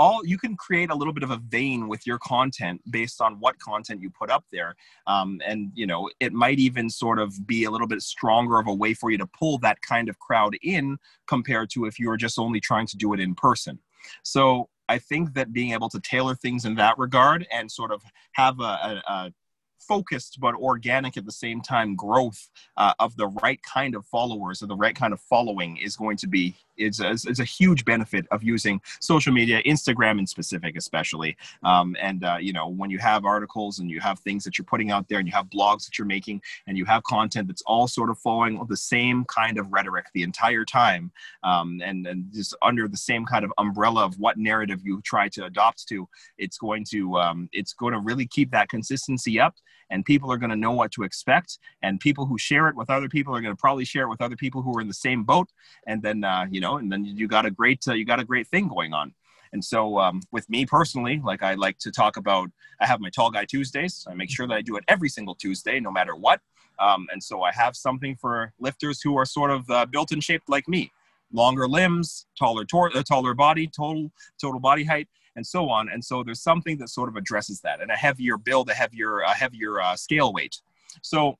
all you can create a little bit of a vein with your content based on what content you put up there. Um, and you know it might even sort of be a little bit stronger of a way for you to pull that kind of crowd in compared to if you were just only trying to do it in person. So i think that being able to tailor things in that regard and sort of have a, a, a focused but organic at the same time growth uh, of the right kind of followers or the right kind of following is going to be is a, a huge benefit of using social media, Instagram in specific, especially. Um, and uh, you know, when you have articles and you have things that you're putting out there, and you have blogs that you're making, and you have content that's all sort of following the same kind of rhetoric the entire time, um, and and just under the same kind of umbrella of what narrative you try to adopt to, it's going to um, it's going to really keep that consistency up and people are going to know what to expect and people who share it with other people are going to probably share it with other people who are in the same boat and then uh, you know and then you got a great uh, you got a great thing going on. And so um, with me personally like i like to talk about i have my tall guy tuesdays. I make sure that i do it every single tuesday no matter what. Um, and so i have something for lifters who are sort of uh, built and shaped like me. Longer limbs taller tor- uh, taller body total total body height and so on. And so there's something that sort of addresses that and a heavier build, a heavier, a heavier uh, scale weight. So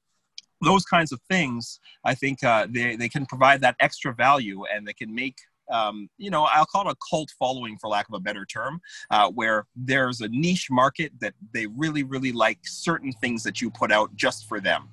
those kinds of things, I think uh, they, they can provide that extra value and they can make um, you know, I'll call it a cult following for lack of a better term, uh, where there's a niche market that they really, really like certain things that you put out just for them.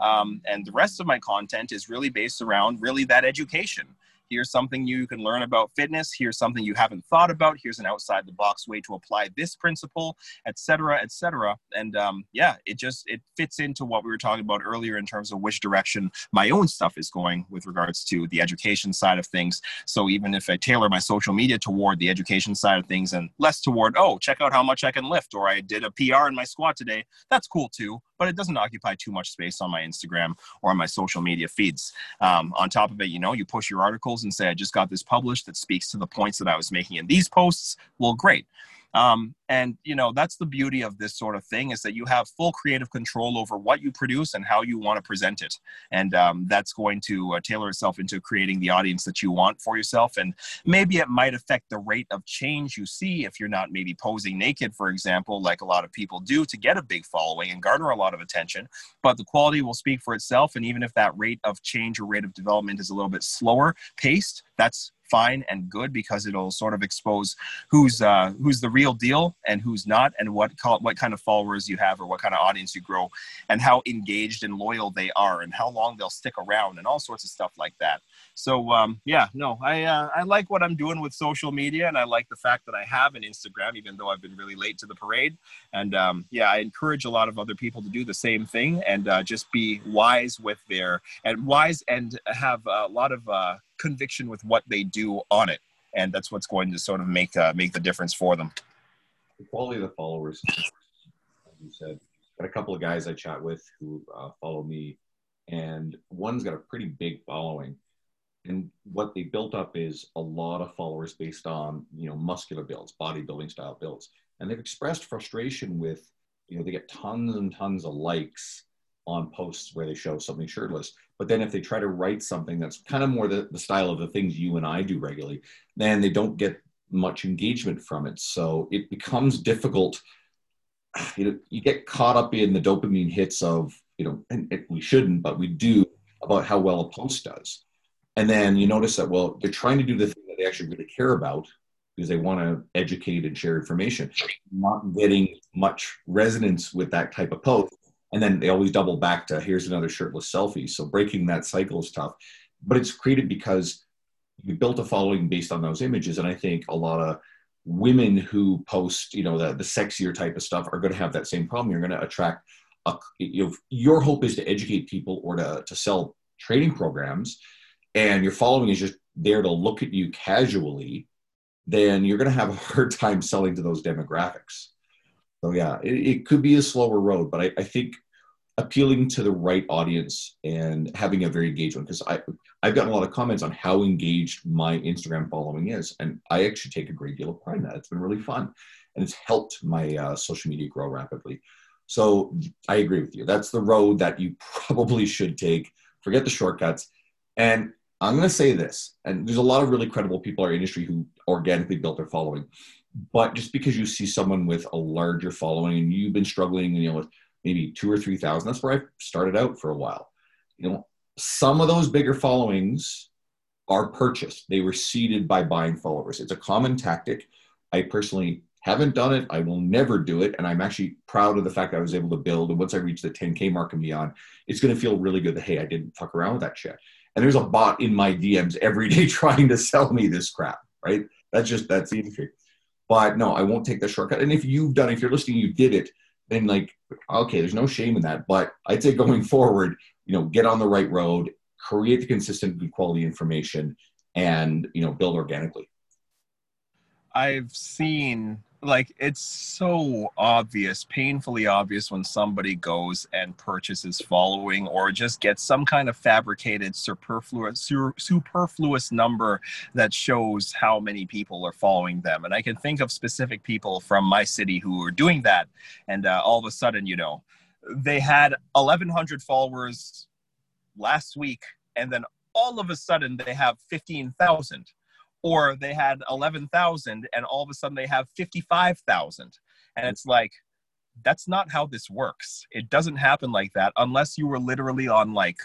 Um, and the rest of my content is really based around really that education here's something you can learn about fitness here's something you haven't thought about here's an outside the box way to apply this principle etc etc and um, yeah it just it fits into what we were talking about earlier in terms of which direction my own stuff is going with regards to the education side of things. So even if i tailor my social media toward the education side of things and less toward oh check out how much i can lift or i did a pr in my squat today that's cool too but it doesn't occupy too much space on my Instagram or on my social media feeds. Um, on top of it, you know, you push your articles and say, I just got this published that speaks to the points that I was making in these posts. Well, great. Um, and you know that's the beauty of this sort of thing is that you have full creative control over what you produce and how you want to present it. And um, that's going to uh, tailor itself into creating the audience that you want for yourself. And maybe it might affect the rate of change you see if you're not maybe posing naked for example like a lot of people do to get a big following and garner a lot of attention. But the quality will speak for itself. And even if that rate of change or rate of development is a little bit slower paced that's fine and good because it'll sort of expose who's uh, who's the real deal and who's not, and what what kind of followers you have or what kind of audience you grow, and how engaged and loyal they are, and how long they'll stick around, and all sorts of stuff like that. So um, yeah, no, I uh, I like what I'm doing with social media, and I like the fact that I have an Instagram, even though I've been really late to the parade. And um, yeah, I encourage a lot of other people to do the same thing and uh, just be wise with their and wise and have a lot of uh, conviction with what they do on it, and that's what's going to sort of make uh, make the difference for them. The quality of the followers, as you said, got a couple of guys I chat with who uh, follow me, and one's got a pretty big following and what they built up is a lot of followers based on you know muscular builds bodybuilding style builds. And they've expressed frustration with you know they get tons and tons of likes on posts where they show something shirtless. But then if they try to write something that's kind of more the, the style of the things you and i do regularly then they don't get much engagement from it. So it becomes difficult. You know you get caught up in the dopamine hits of you know and we shouldn't but we do about how well a post does and then you notice that, well, they're trying to do the thing that they actually really care about because they want to educate and share information, not getting much resonance with that type of post. And then they always double back to here's another shirtless selfie. So breaking that cycle is tough. But it's created because you built a following based on those images. And I think a lot of women who post, you know, the, the sexier type of stuff are going to have that same problem. You're going to attract, a, you know, your hope is to educate people or to, to sell training programs and your following is just there to look at you casually, then you're going to have a hard time selling to those demographics. So yeah, it, it could be a slower road, but I, I, think appealing to the right audience and having a very engaged one, because I've gotten a lot of comments on how engaged my Instagram following is, and I actually take a great deal of pride in that. It's been really fun, and it's helped my uh, social media grow rapidly. So I agree with you. That's the road that you probably should take. Forget the shortcuts. And I'm going to say this, and there's a lot of really credible people in our industry who organically built their following. But just because you see someone with a larger following and you've been struggling, you know, with maybe two or three thousand, that's where I started out for a while. You know, some of those bigger followings are purchased. They were seeded by buying followers. It's a common tactic. I personally haven't done it. I will never do it. And I'm actually proud of the fact that I was able to build. And once I reach the 10K mark and beyond, it's going to feel really good that, hey, I didn't fuck around with that shit. And there's a bot in my DMs every day trying to sell me this crap, right? That's just that's the industry. But no, I won't take the shortcut. And if you've done, if you're listening, you did it, then like, okay, there's no shame in that. But I'd say going forward, you know, get on the right road, create the consistent, good quality information, and you know, build organically. I've seen like it's so obvious, painfully obvious when somebody goes and purchases following or just gets some kind of fabricated superfluous superfluous number that shows how many people are following them. And I can think of specific people from my city who are doing that, and uh, all of a sudden, you know, they had 1,100 followers last week, and then all of a sudden they have 15,000 or they had 11,000 and all of a sudden they have 55,000 and it's like that's not how this works it doesn't happen like that unless you were literally on like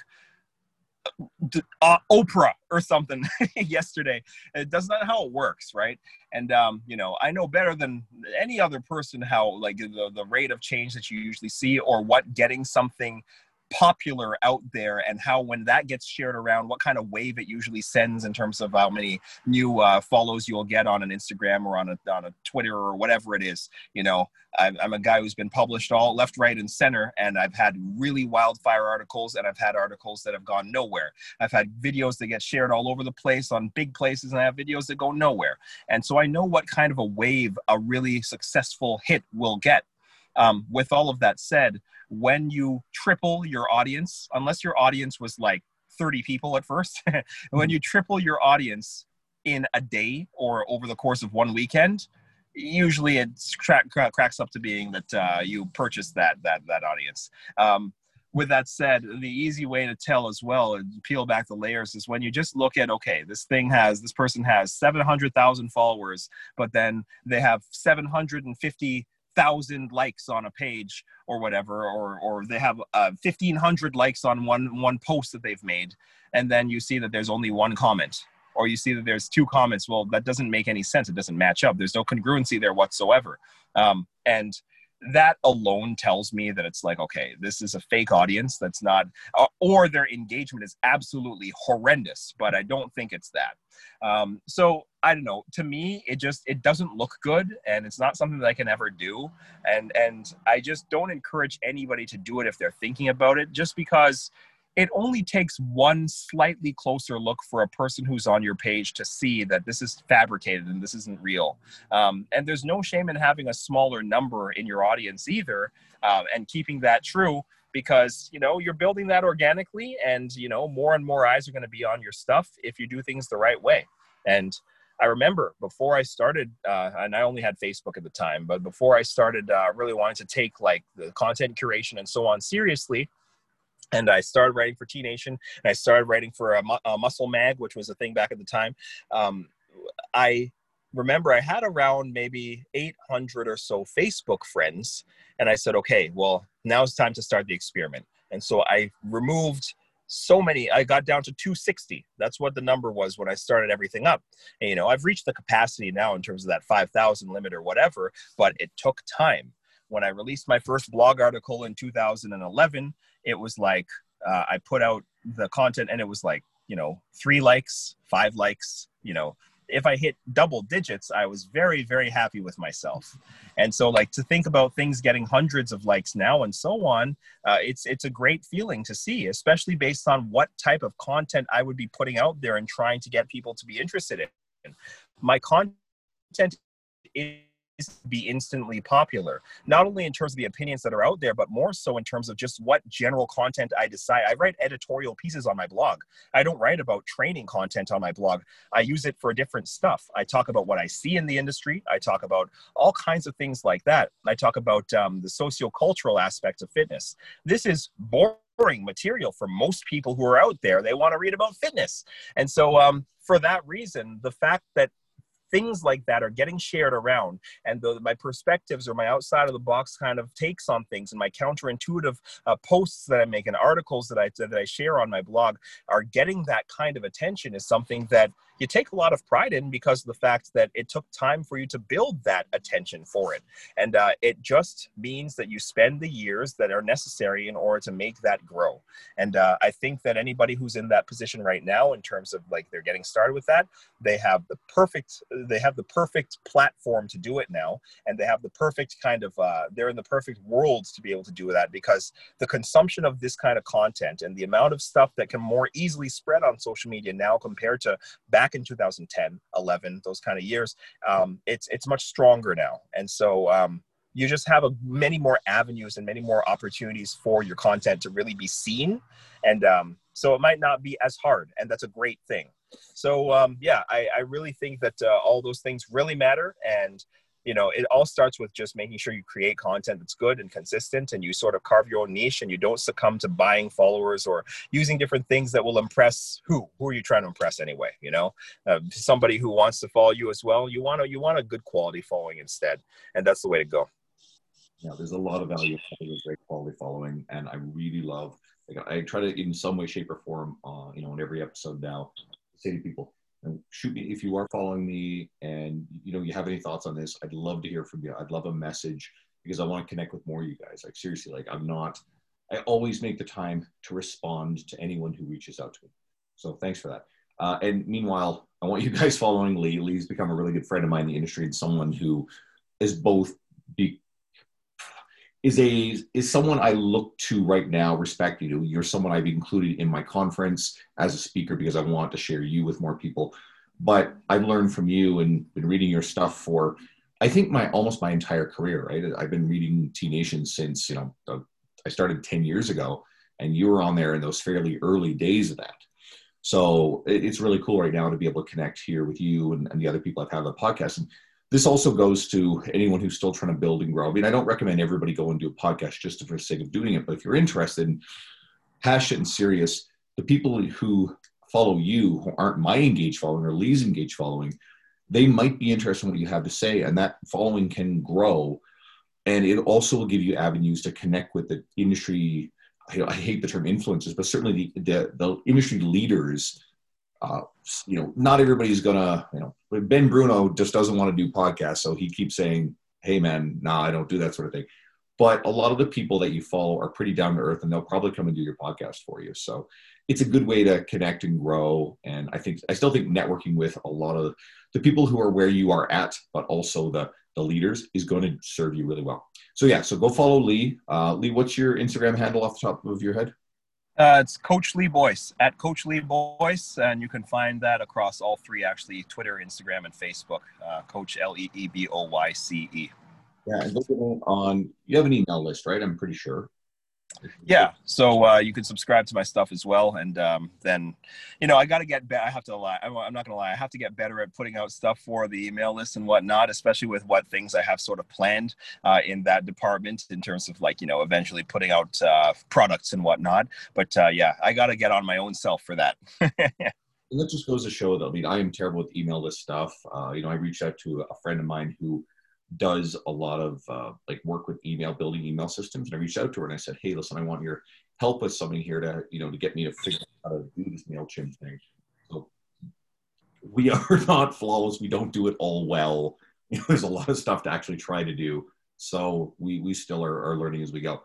uh, Oprah or something yesterday. It does not how it works, right? And um, you know, I know better than any other person how like the the rate of change that you usually see, or what getting something popular out there and how when that gets shared around what kind of wave it usually sends in terms of how many new uh, follows you'll get on an instagram or on a, on a twitter or whatever it is you know? I'm, I'm a guy who's been published all left right and center and i've had really wildfire articles and i've had articles that have gone nowhere. I've had videos that get shared all over the place on big places and i have videos that go nowhere. And so i know what kind of a wave a really successful hit will get um, with all of that said, when you triple your audience, unless your audience was like 30 people at first, when you triple your audience in a day or over the course of one weekend, usually it crack, crack, cracks up to being that uh, you purchased that that that audience. Um, with that said, the easy way to tell as well and peel back the layers is when you just look at okay, this thing has this person has seven hundred thousand followers, but then they have seven hundred and fifty thousand likes on a page or whatever, or or they have uh, fifteen hundred likes on one one post that they've made, and then you see that there's only one comment, or you see that there's two comments. Well, that doesn't make any sense. It doesn't match up. There's no congruency there whatsoever. Um, and that alone tells me that it's like okay this is a fake audience that's not uh, or their engagement is absolutely horrendous but i don't think it's that. Um, so i don't know. To me it just it doesn't look good and it's not something that i can ever do. And and i just don't encourage anybody to do it if they're thinking about it just because it only takes one slightly closer look for a person who's on your page to see that this is fabricated and this isn't real. Um, and there's no shame in having a smaller number in your audience either, uh, and keeping that true because you know you're building that organically, and you know more and more eyes are going to be on your stuff if you do things the right way. And I remember before I started, uh, and I only had Facebook at the time, but before I started uh, really wanting to take like the content curation and so on seriously, and I started writing for T Nation, and I started writing for a, a, Muscle Mag, which was a thing back at the time. Um, I remember I had around maybe 800 or so Facebook friends, and I said, okay, well, now it's time to start the experiment. And so I removed so many i got down to 260 that's what the number was when i started everything up and, you know i've reached the capacity now in terms of that 5000 limit or whatever but it took time when i released my first blog article in 2011 it was like uh, I put out the content and it was like, you know, three likes, five likes, you know, if I hit double digits, I was very, very happy with myself. And so, like to think about things getting hundreds of likes now and so on, uh, it's it's a great feeling to see, especially based on what type of content I would be putting out there and trying to get people to be interested in. My content be instantly popular, not only in terms of the opinions that are out there, but more so in terms of just what general content I decide. I write editorial pieces on my blog. I don't write about training content on my blog. I use it for different stuff. I talk about what I see in the industry. I talk about all kinds of things like that. I talk about um, the sociocultural aspects of fitness. This is boring material for most people who are out there. They want to read about fitness. And so, um, for that reason, the fact that things like that are getting shared around and the, my perspectives or my outside of the box kind of takes on things and my counterintuitive uh, posts that i make and articles that i that i share on my blog are getting that kind of attention is something that you take a lot of pride in because of the fact that it took time for you to build that attention for it. And uh, it just means that you spend the years that are necessary in order to make that grow. And uh, I think that anybody who's in that position right now, in terms of like they're getting started with that, they have the perfect, they have the perfect platform to do it now. And they have the perfect kind of, uh, they're in the perfect world to be able to do that because the consumption of this kind of content and the amount of stuff that can more easily spread on social media now compared to back in 2010, 11, those kind of years, um, it's it's much stronger now. And so um, you just have a, many more avenues and many more opportunities for your content to really be seen. And um, so it might not be as hard, and that's a great thing. So um, yeah, I, I really think that uh, all those things really matter, and you know it all starts with just making sure you create content that's good and consistent and you sort of carve your own niche and you don't succumb to buying followers or using different things that will impress who? Who are you trying to impress anyway you know? Uh, somebody who wants to follow you as well you want to you want a good quality following instead and that's the way to go. Yeah there's a lot of value in great quality following and i really love like i try to in some way shape or form uh, you know in every episode now say to people shoot me if you are following me and you know you have any thoughts on this i'd love to hear from you. I'd love a message because i want to connect with more of you guys. Like seriously like i'm not i always make the time to respond to anyone who reaches out to me. So thanks for that. Uh, and meanwhile i want you guys following lee. Lee's become a really good friend of mine in the industry and someone who is both be, is a is someone I look to right now, respect you. You're someone I've included in my conference as a speaker because I want to share you with more people. But I've learned from you and been reading your stuff for I think my almost my entire career, right? I've been reading T Nation since, you know, I started 10 years ago and you were on there in those fairly early days of that. So it's really cool right now to be able to connect here with you and, and the other people I've had on the podcast. And this also goes to anyone who's still trying to build and grow. I mean, I don't recommend everybody go and do a podcast just for the sake of doing it, but if you're interested, passionate and serious, the people who follow you who aren't my engaged following or Lee's engaged following, they might be interested in what you have to say, and that following can grow. And it also will give you avenues to connect with the industry. I, I hate the term influencers, but certainly the, the, the industry leaders uh, you know, not everybody's gonna, you know, Ben Bruno just doesn't want to do podcasts, so he keeps saying, "Hey, man, nah, I don't do that sort of thing." But a lot of the people that you follow are pretty down to earth, and they'll probably come and do your podcast for you. So it's a good way to connect and grow. And I think I still think networking with a lot of the people who are where you are at, but also the the leaders, is going to serve you really well. So yeah, so go follow Lee. Uh, Lee, what's your Instagram handle off the top of your head? Uh, it's Coach Lee Boyce at Coach Lee Boyce, and you can find that across all three actually Twitter, Instagram, and Facebook. Uh, Coach L E E B O Y C E. Yeah, and on you have an email list, right? I'm pretty sure. Yeah, so uh, you can subscribe to my stuff as well, and um, then, you know, I got to get better. I have to lie. I'm, I'm not gonna lie. I have to get better at putting out stuff for the email list and whatnot, especially with what things I have sort of planned uh, in that department in terms of like you know eventually putting out uh, products and whatnot. But uh, yeah, I got to get on my own self for that. And that just goes to show that I mean I am terrible with email list stuff. Uh, you know, I reached out to a friend of mine who does a lot of uh, like work with email building email systems. And i reached out to her and i said hey listen i want your help with something here to you know to get me to figure out how to do this mailchimp thing. So we are not flawless. We don't do it all well. You know, there's a lot of stuff to actually try to do. So we we still are, are learning as we go.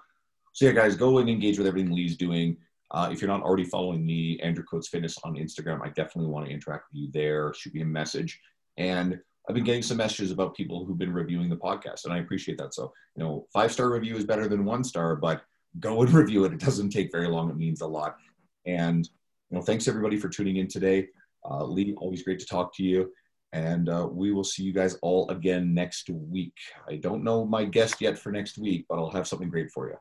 So yeah guys go and engage with everything lee's doing. Uh, if you're not already following me andrew coates fitness on instagram i definitely want to interact with you there. Shoot me a message. And I've been getting some messages about people who've been reviewing the podcast, and I appreciate that. So, you know, five star review is better than one star, but go and review it. It doesn't take very long. It means a lot. And you know, thanks everybody for tuning in today. Uh, Lee, always great to talk to you. And uh, we will see you guys all again next week. I don't know my guest yet for next week, but I'll have something great for you.